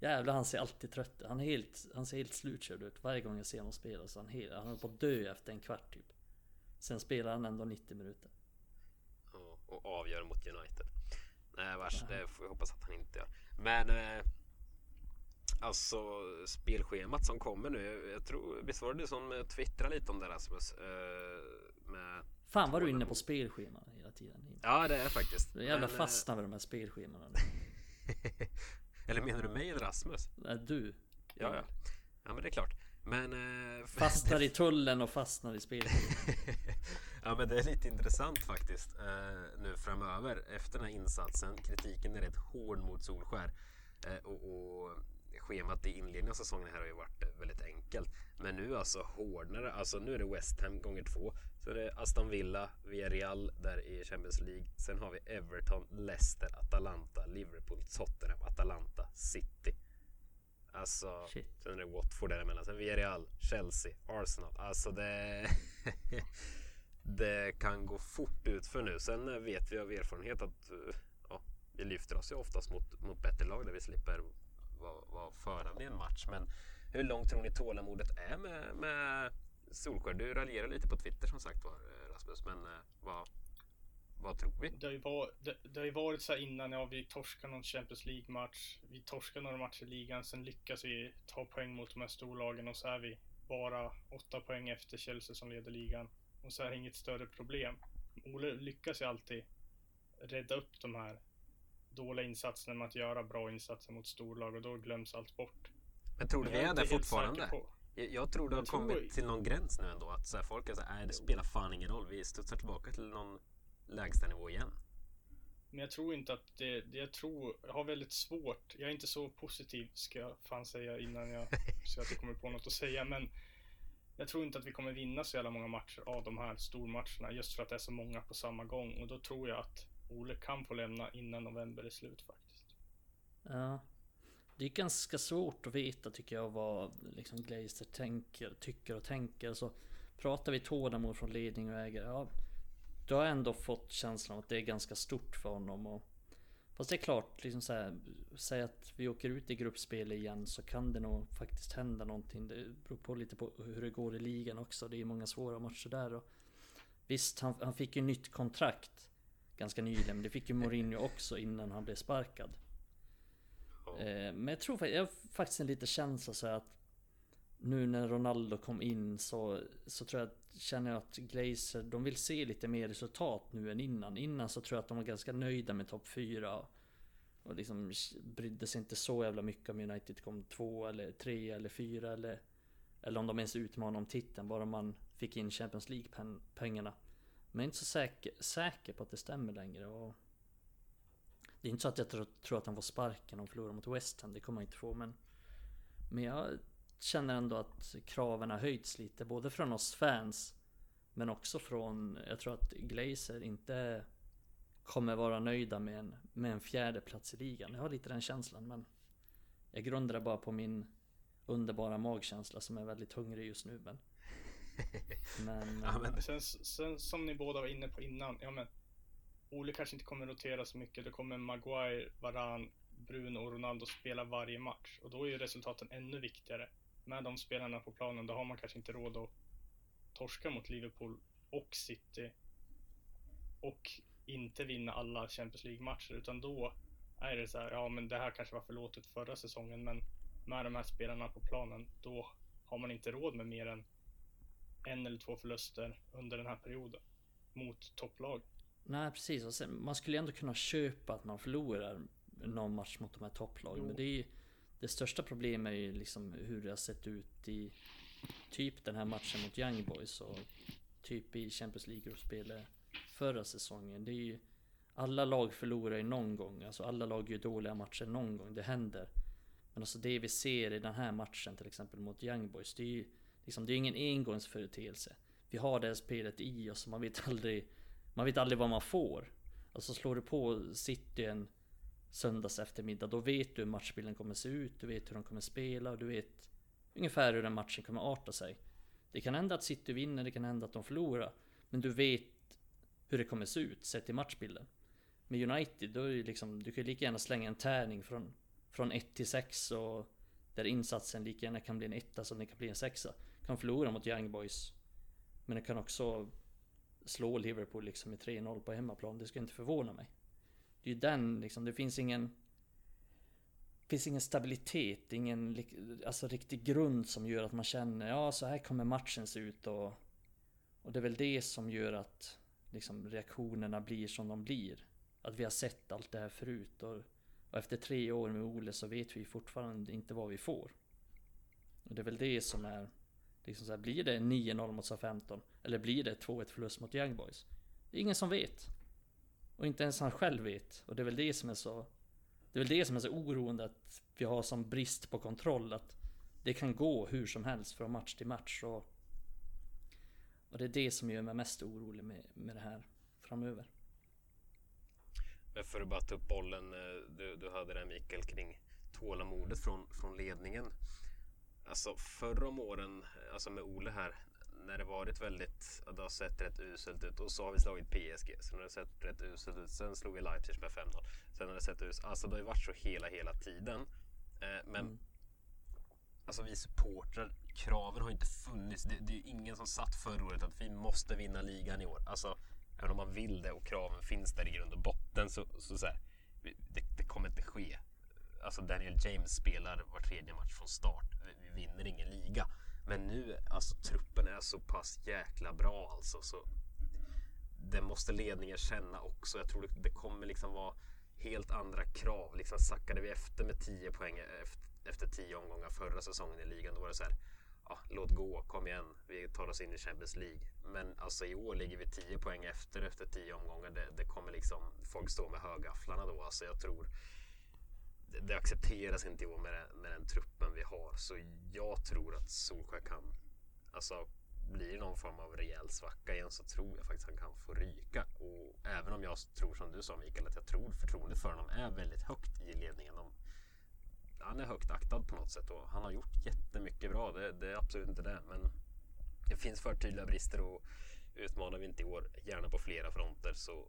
Jävlar han ser alltid trött. Han, är helt, han ser helt slutkörd ut. Varje gång jag ser honom spela så han, helt, han håller på att dö efter en kvart typ. Sen spelar han ändå 90 minuter. Ja, och avgör mot United. Nej vars, det får vi hoppas att han inte gör. Men eh, alltså spelschemat som kommer nu. Jag tror, visst var det du som twittrade lite om det Rasmus? Eh, med, Fan vad du är inne på spelscheman hela tiden. ja det är faktiskt. Du är jävla Men, eh, fastnar med de här spelschemana. eller menar du mig eller Rasmus? Nej, du. Ja, ja. Ja men det är klart. Men... Eh, Fastnar i tullen och fastnar i spelscheman. ja men det är lite intressant faktiskt eh, nu framöver efter den här insatsen. Kritiken är rätt hård mot Solskär. Eh, och, och schemat i inledningen av säsongen här har ju varit eh, väldigt enkelt. Men nu alltså hårdnare. Alltså nu är det West Ham gånger två. Så är det Aston Villa, Villarreal där i Champions League. Sen har vi Everton, Leicester, Atalanta, Liverpool, Tottenham, Atalanta, City. Alltså, Shit. sen är det Watford däremellan. Sen Villarreal, Chelsea, Arsenal. Alltså det... det kan gå fort ut för nu. Sen eh, vet vi av erfarenhet att eh, ja, vi lyfter oss ju oftast mot, mot bättre lag där vi slipper vara, förande i en match. Men hur långt tror ni tålamodet är med, med Solskjaer? Du raljerar lite på Twitter som sagt var eh, Rasmus. Men eh, vad, vad tror vi? Det har ju varit, det, det har ju varit så här innan, ja vi torskar någon Champions League-match. Vi torskar några matcher i ligan, sen lyckas vi ta poäng mot de här storlagen och så är vi bara åtta poäng efter Chelsea som leder ligan. Och så är det inget större problem. Ole lyckas ju alltid rädda upp de här dåliga insatserna med att göra bra insatser mot storlag och då glöms allt bort. Men tror du vi är där fortfarande? Jag, jag tror det har Jag tror- kommit till någon gräns nu ändå. Att så här, folk är så här, det spelar fan ingen roll. Vi studsar tillbaka till någon lägstanivå igen. Men jag tror inte att det, det jag tror, jag har väldigt svårt, jag är inte så positiv ska jag fan säga innan jag ser att jag kommer på något att säga men jag tror inte att vi kommer vinna så jävla många matcher av de här stormatcherna just för att det är så många på samma gång och då tror jag att Ole kan få lämna innan november är slut faktiskt. Ja. Det är ganska svårt att veta tycker jag vad liksom Glazer tänker, tycker och tänker. Så pratar vi tålamod från ledning och ägare. Ja, du har ändå fått känslan att det är ganska stort för honom. Och, fast det är klart, liksom så här, säg att vi åker ut i gruppspel igen så kan det nog faktiskt hända någonting. Det beror på lite på hur det går i ligan också. Det är många svåra matcher där. Och, visst, han, han fick ju nytt kontrakt ganska nyligen. Men det fick ju Mourinho också innan han blev sparkad. Ja. Eh, Men jag tror jag har faktiskt en liten känsla så att Nu när Ronaldo kom in så, så tror jag att, känner jag att Glazer, de vill se lite mer resultat nu än innan. Innan så tror jag att de var ganska nöjda med topp 4. Och liksom brydde sig inte så jävla mycket om United kom två eller tre eller fyra eller Eller om de ens utmanade om titeln, bara man fick in Champions League-pengarna. Men jag är inte så säker, säker på att det stämmer längre. Och det är inte så att jag tror, tror att han får sparken om förlorar mot West Ham, det kommer han inte få men Men jag känner ändå att kraven har höjts lite, både från oss fans Men också från, jag tror att Glazer inte kommer vara nöjda med en, med en fjärde plats i ligan. Jag har lite den känslan men jag grundar det bara på min underbara magkänsla som är väldigt hungrig just nu. Men, men, ja, men... Sen, sen, som ni båda var inne på innan, ja men Ole kanske inte kommer rotera så mycket. Då kommer Maguire, Varan, Bruno och Ronaldo spela varje match och då är ju resultaten ännu viktigare. Med de spelarna på planen, då har man kanske inte råd att torska mot Liverpool och City och inte vinna alla Champions League-matcher utan då är det så här, ja men det här kanske var förlåtet förra säsongen men med de här spelarna på planen då har man inte råd med mer än en eller två förluster under den här perioden mot topplag. Nej precis, och sen, man skulle ändå kunna köpa att man förlorar någon match mot de här topplagen. Men det är ju det största problemet är ju liksom hur det har sett ut i typ den här matchen mot Young Boys och typ i Champions League-gruppspelet förra säsongen. Det är ju alla lag förlorar ju någon gång, alltså alla lag gör dåliga matcher någon gång, det händer. Men alltså det vi ser i den här matchen till exempel mot Young Boys, det är ju liksom, det är ingen engångsföreteelse. Vi har det här spelet i oss, man vet aldrig, man vet aldrig vad man får. Alltså slår du på City en söndags eftermiddag, då vet du hur matchbilden kommer se ut, du vet hur de kommer spela och du vet ungefär hur den matchen kommer arta sig. Det kan hända att City vinner, det kan hända att de förlorar. Men du vet hur det kommer se ut sett till matchbilden. Med United, då är det liksom, du kan lika gärna slänga en tärning från, från 1 till 6 och där insatsen lika gärna kan bli en etta som det kan bli en sexa. Kan förlora mot Young Boys. Men det kan också slå Liverpool liksom med 3-0 på hemmaplan. Det ska inte förvåna mig. Det är ju den liksom, det finns ingen... Det finns ingen stabilitet, ingen alltså, riktig grund som gör att man känner ja så här kommer matchen se ut och... Och det är väl det som gör att liksom, reaktionerna blir som de blir. Att vi har sett allt det här förut och, och efter tre år med Ole så vet vi fortfarande inte vad vi får. Och det är väl det som är liksom så här, blir det 9-0 mot SA-15? Eller blir det 2-1 förlust mot Young Boys? Det är ingen som vet. Och inte ens han själv vet. Och det är väl det som är så... Det är väl det som är så oroande att vi har sån brist på kontroll att det kan gå hur som helst från match till match. Och, och det är det som gör mig mest orolig med, med det här framöver. Men för att bara ta upp bollen, eh, du, du hade det Mikael kring tålamodet från, från ledningen. Alltså förr om åren, alltså med Ole här, när det varit väldigt, det har sett rätt uselt ut och så har vi slagit PSG. Sen har det sett rätt uselt ut. Sen slog vi Leipzig med 5-0. Sen har det sett uselt Alltså det har ju varit så hela, hela tiden. Eh, men mm. Alltså vi supportrar, kraven har inte funnits. Det, det är ju ingen som satt förra året att vi måste vinna ligan i år. Alltså även om man vill det och kraven finns där i grund och botten så, så, så här, det, det kommer inte ske. Alltså Daniel James spelar var tredje match från start. Vi, vinner ingen liga. Men nu, alltså truppen är så pass jäkla bra alltså. Så det måste ledningen känna också. Jag tror det, det kommer liksom vara helt andra krav. Liksom sackade vi efter med 10 poäng efter, efter 10 omgångar förra säsongen i ligan. Då var det så här, ja, låt gå, kom igen, vi tar oss in i Champions League. Men alltså i år ligger vi 10 poäng efter efter 10 omgångar. Det, det kommer liksom folk stå med högafflarna då. Alltså jag tror det, accepteras inte i år med, med den truppen vi har. Så jag tror att Solskjaer kan, alltså blir det någon form av rejäl svacka igen så tror jag faktiskt han kan få ryka. Och även om jag tror som du sa Mikael att jag tror förtroendet för honom är väldigt högt i ledningen. De, han är högt aktad på något sätt och han har gjort jättemycket bra. Det, det är absolut inte det. Men det finns för tydliga brister och utmanar vi inte i år, gärna på flera fronter, så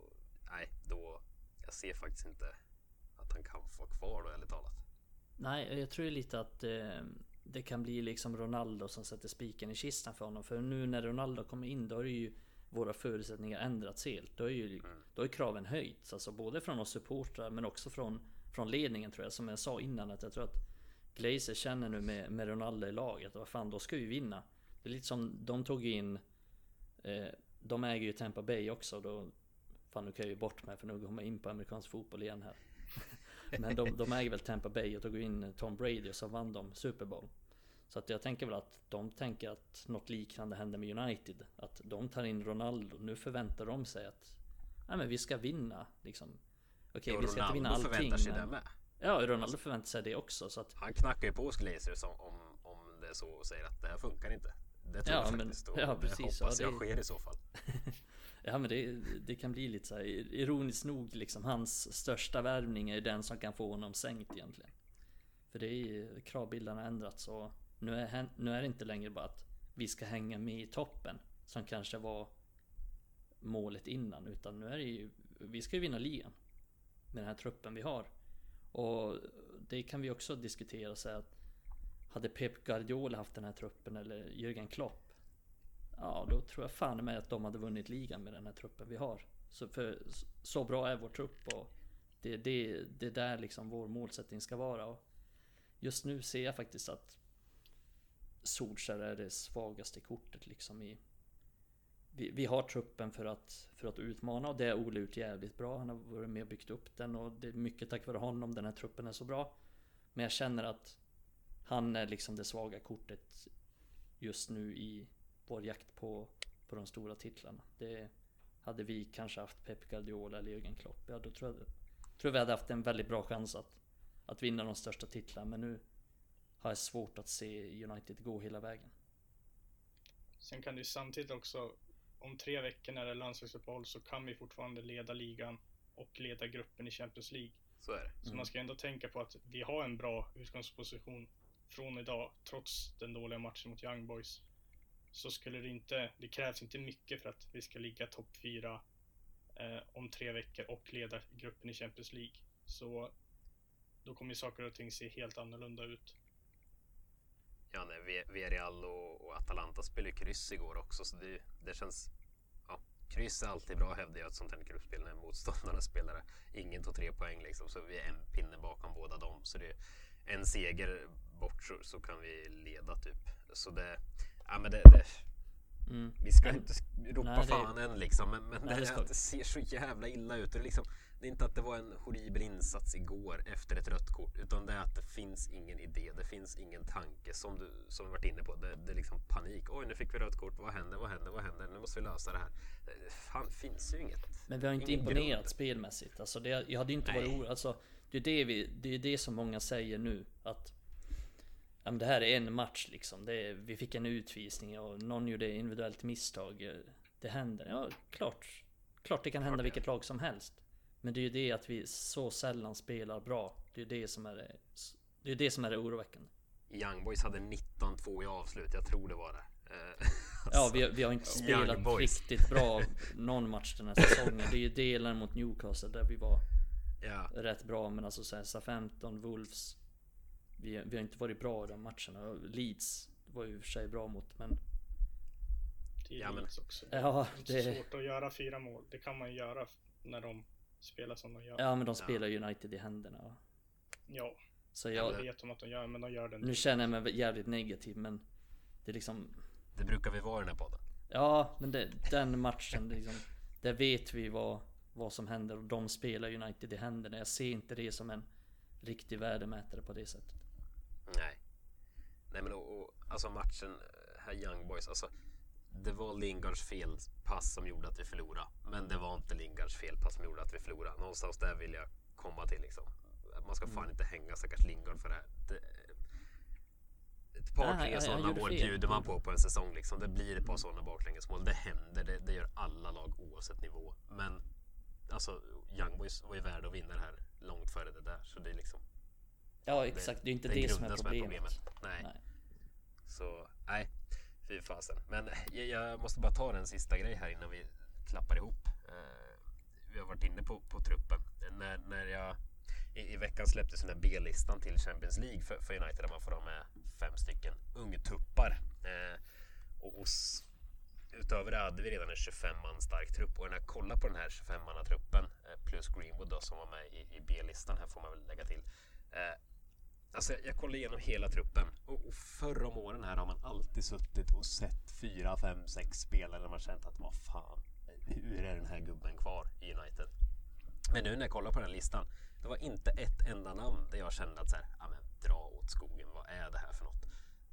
nej, då jag ser faktiskt inte att han kan få vara kvar då, ärligt talat. Nej, jag tror lite att eh, det kan bli liksom Ronaldo som sätter spiken i kistan för honom. För nu när Ronaldo kommer in, då har ju våra förutsättningar ändrats helt. Då är ju mm. då är kraven höjts. Alltså både från oss supportrar men också från, från ledningen tror jag. Som jag sa innan att jag tror att Glazer känner nu med, med Ronaldo i laget. Vad fan, då ska vi vinna. Det är lite som de tog in eh, De äger ju Tampa Bay också. Då, fan nu kan jag ju bort mig för nu går man in på amerikansk fotboll igen här. Men de, de äger väl Tampa Bay och tog in Tom Brady och så vann de Super Bowl. Så att jag tänker väl att de tänker att något liknande händer med United. Att de tar in Ronaldo. Nu förväntar de sig att Nej men vi ska vinna liksom. Okej okay, vi ska inte vinna allting. förväntar sig men... det med. Ja Ronaldo förväntar sig det också. Så att... Han knackar ju på Glazers om, om, om det är så och säger att det här funkar inte. Det tror Ja, jag men- faktiskt och ja, det precis, hoppas ja, jag det- sker i så fall. Ja men det, det kan bli lite så här ironiskt nog liksom hans största värvning är den som kan få honom sänkt egentligen. För det är ju kravbilden har ändrats och nu är, nu är det inte längre bara att vi ska hänga med i toppen som kanske var målet innan utan nu är det ju vi ska ju vinna ligan med den här truppen vi har. Och det kan vi också diskutera så att hade Pep Guardiola haft den här truppen eller Jürgen Klopp Ja, då tror jag fan med att de hade vunnit ligan med den här truppen vi har. Så, för, så bra är vår trupp och det, det, det är där liksom vår målsättning ska vara. Och just nu ser jag faktiskt att Solskjaer är det svagaste kortet liksom i... Vi, vi har truppen för att, för att utmana och det har Ole gjort jävligt bra. Han har varit med och byggt upp den och det är mycket tack vare honom den här truppen är så bra. Men jag känner att han är liksom det svaga kortet just nu i vår jakt på, på de stora titlarna. Det hade vi kanske haft Pep Guardiola eller Jürgen Klopp. Ja, då tror jag, tror jag vi hade haft en väldigt bra chans att, att vinna de största titlarna. Men nu har jag svårt att se United gå hela vägen. Sen kan det ju samtidigt också, om tre veckor när det är landslagsuppehåll så kan vi fortfarande leda ligan och leda gruppen i Champions League. Så är det. Så man ska ändå tänka på att vi har en bra utgångsposition från idag, trots den dåliga matchen mot Young Boys. Så skulle det inte, det krävs inte mycket för att vi ska ligga topp fyra eh, om tre veckor och leda gruppen i Champions League. Så då kommer saker och ting se helt annorlunda ut. Ja, nej, Villarreal och, och Atalanta spelade kryss igår också så det, det känns... Ja, kryss är alltid bra hävdar jag ett sånt här gruppspel när motståndarna spelar. Ingen tog tre poäng liksom så vi är en pinne bakom båda dem. Så det är en seger bort så, så kan vi leda typ. Så det... Ja men det... det Mm. vi ska inte ropa Nej, det- fan än liksom men, men Nej, det, det det ser så jävla illa ut. Och det, är liksom, det är inte att det var en horribel insats igår efter ett rött kort utan det är att det finns ingen idé, det finns ingen tanke som du som vi varit inne på. Det, det är liksom panik. Oj, nu fick vi rött kort. Vad händer? Vad händer? Vad händer? Nu måste vi lösa det här. Det fan, finns ju inget. Men vi har inte imponerat grund. spelmässigt. Alltså det, jag hade inte Nej. varit orolig. Alltså, det är det, vi, det är det som många säger nu. Att ja, men det här är en match liksom. Är, vi fick en utvisning och någon gjorde individuellt misstag. Det händer. Ja, klart. Klart det kan hända vilket lag som helst. Men det är ju det att vi så sällan spelar bra. Det är det som är det, det, är det, som är det oroväckande. Young Boys hade 19-2 i avslut. Jag tror det var det. Eh, Ja, alltså, vi, vi har inte spelat riktigt bra någon match den här säsongen. Det är ju delen mot Newcastle där vi var ja, rätt bra men alltså såhär SA-15, Wolves vi, vi har inte varit bra i de matcherna. Leeds var ju i och för sig bra mot men Det är Ja, men- Leeds också. Ja, Det är det, svårt att göra fyra mål. Det kan man ju göra när de spelar som de gör. ja men de spelar United i händerna. Ja, Så jag jag, vet om att de gör men de gör det nu känner jag mig jävligt negativ men det är liksom det brukar vi vara i den här podden. Ja men det, den matchen liksom Där vet vi vad, vad som händer och de spelar United i händerna. Jag ser inte det som en riktig värdemätare på det sättet. Nej. Nej men och, och, alltså matchen eh, här Young Boys, alltså det var Lingards felpass som gjorde att vi förlorade. Men det var inte Lingards felpass som gjorde att vi förlorade. Någonstans där vill jag komma till liksom. Man ska fan inte hänga stackars Lingard för det här. Det, ett par, Nej, tre sådana mål bjuder man på på en säsong. Liksom. Det blir ett par sådana baklängesmål. Det händer, det, det gör alla lag oavsett nivå. Men alltså, Young Boys var ju värda att vinna det här långt före det där. Så det är liksom Ja exakt, det är inte det det, är som är problemet. Nej. Nej. Så nej, fy fasen. Men jag, jag måste bara ta en sista grej här innan vi klappar ihop. Eh, vi har varit inne på, på truppen. När, när jag i, i veckan släpptes den här B-listan till Champions League för, för United där man får ha med fem stycken ungtuppar. Eh, och, och utöver det hade vi redan en 25 man stark trupp och när jag kollar på den här 25 manna truppen eh, plus Greenwood då, som var med i, i B-listan här får man väl lägga till. Eh, Alltså jag, jag kollar igenom hela truppen och, och förr om åren här har man alltid suttit och sett fyra, fem, sex spelare där man känt att vad fan, hur är den här gubben kvar i United? Men nu när jag kollar på den här listan, det var inte ett enda namn där jag kände att så här, ja men dra åt skogen, vad är det här för något?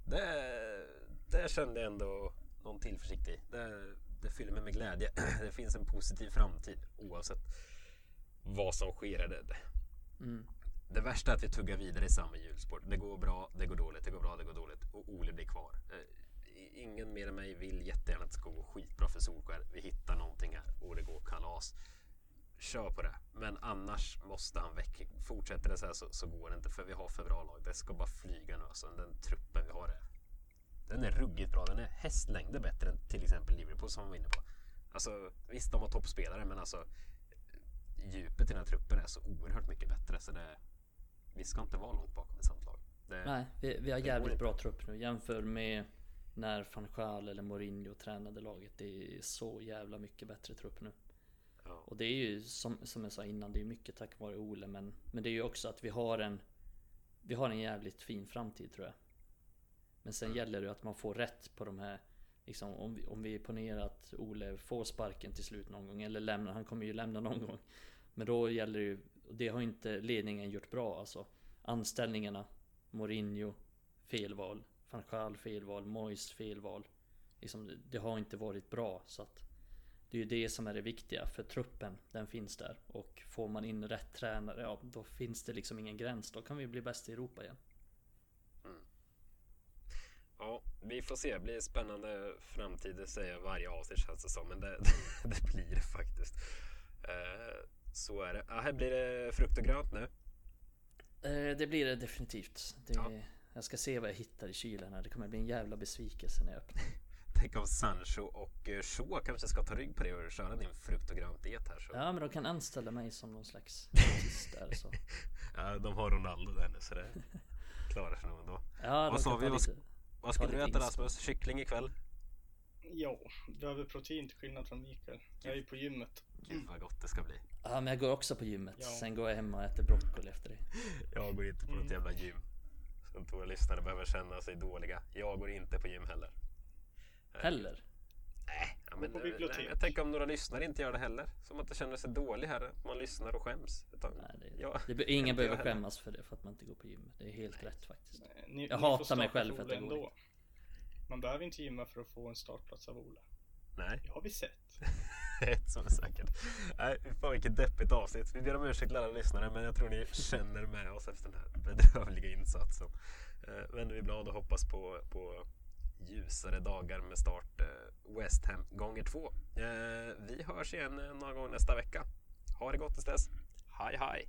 Det, det kände jag ändå någon tillförsikt i. Det, det fyller mig med glädje. Det finns en positiv framtid oavsett vad som sker. Det, det, Mm det värsta är att vi tuggar vidare i samma hjulspår. Det går bra, det går dåligt, det går bra, det går dåligt och Ole blir kvar. Eh, ingen mer än mig vill jättegärna att det ska gå skitbra för Solskär. Vi hittar någonting här och det går kalas. Kör på det. Men annars måste han väck. Fortsätter det så här så, så går det inte för vi har för bra lag. Det ska bara flyga nu. Alltså, den truppen vi har är, den är ruggigt bra. Den är hästlängder bättre än till exempel Liverpool som vi var inne på. Alltså, visst, de har toppspelare men alltså eh, djupet i den här truppen är så oerhört mycket bättre. Så det, vi ska inte vara långt bakom ett sånt lag. Det, Nej, vi, vi har jävligt bra trupp nu. Jämför med när van Gaal eller Mourinho tränade laget. Det är så jävla mycket bättre trupp nu. ja. Och det är ju som, som jag sa innan, det är mycket tack vare Ole. Men, men det är ju också att vi har en Vi har en jävligt fin framtid tror jag. Men sen Mm. gäller det att man får rätt på de här Liksom om vi, om vi ponerar att Ole får sparken till slut någon gång eller lämnar, han kommer ju lämna någon gång. Men då gäller det ju, det har inte ledningen gjort bra alltså. Anställningarna, Mourinho, felval. Fanchal felval, Moyes felval. Liksom, det- det har inte varit bra så att det är ju det som är det viktiga för truppen, den finns där. Och får man in rätt tränare, ja då finns det liksom ingen gräns. Då kan vi bli bäst i Europa igen. Mm. Ja, vi får se. Det blir spännande framtid, det säger jag varje avsnitt känns det som. Men det, det blir det faktiskt. Eh, så är det. Ja, här blir det frukt och grönt nu. Eh, det blir det definitivt. Det, Ja. Jag ska se vad jag hittar i kylen här. Det kommer bli en jävla besvikelse när jag öppnar. Tänk om Sancho och eh, Shaw kanske ska ta rygg på det och köra din frukt och grönt diet här. Så. Ja men de kan anställa mig som någon slags artist där så. Ja, de har Ronaldo där nu så det klarar sig nog ändå. Ja, de Vad sa vi? Vad lite- Vad ska Ta du äta. Rasmus? Kyckling ikväll? Ja, behöver protein till skillnad från Mikael. Jag är ju på gymmet. Gud vad gott det ska bli. Ja men jag går också på gymmet. Ja. Sen går jag hem och äter broccoli efter det. Jag går inte på något Mm. jävla gym. Så att våra lyssnare behöver känna sig dåliga. Jag går inte på gym heller. Heller. Nej, ja, men, på bibliotek. nej, jag tänker om några lyssnare inte gör det heller. Som att de känner sig dålig här. Man lyssnar och skäms. Utan, Nej, det, ja, det, be- ingen inte behöver skämmas för det för att man inte går på gym. Det är helt rätt faktiskt. Ni, Jag ni hatar mig själv för att jag går ändå. Man behöver inte gymma för att få en startplats av Ola. Nej, Det har vi sett. ett som är säkert. Nej, fan vilket deppigt avsnitt. Vi ber om ursäkt till alla lyssnare men jag tror ni känner med oss efter den här bedrövliga insatsen. Eh, Men vi glada och hoppas på, på ljusare dagar med start eh, West Ham gånger två. Eh, Vi hörs igen eh, någon gång nästa vecka. Ha det gott tills dess. Hej hej!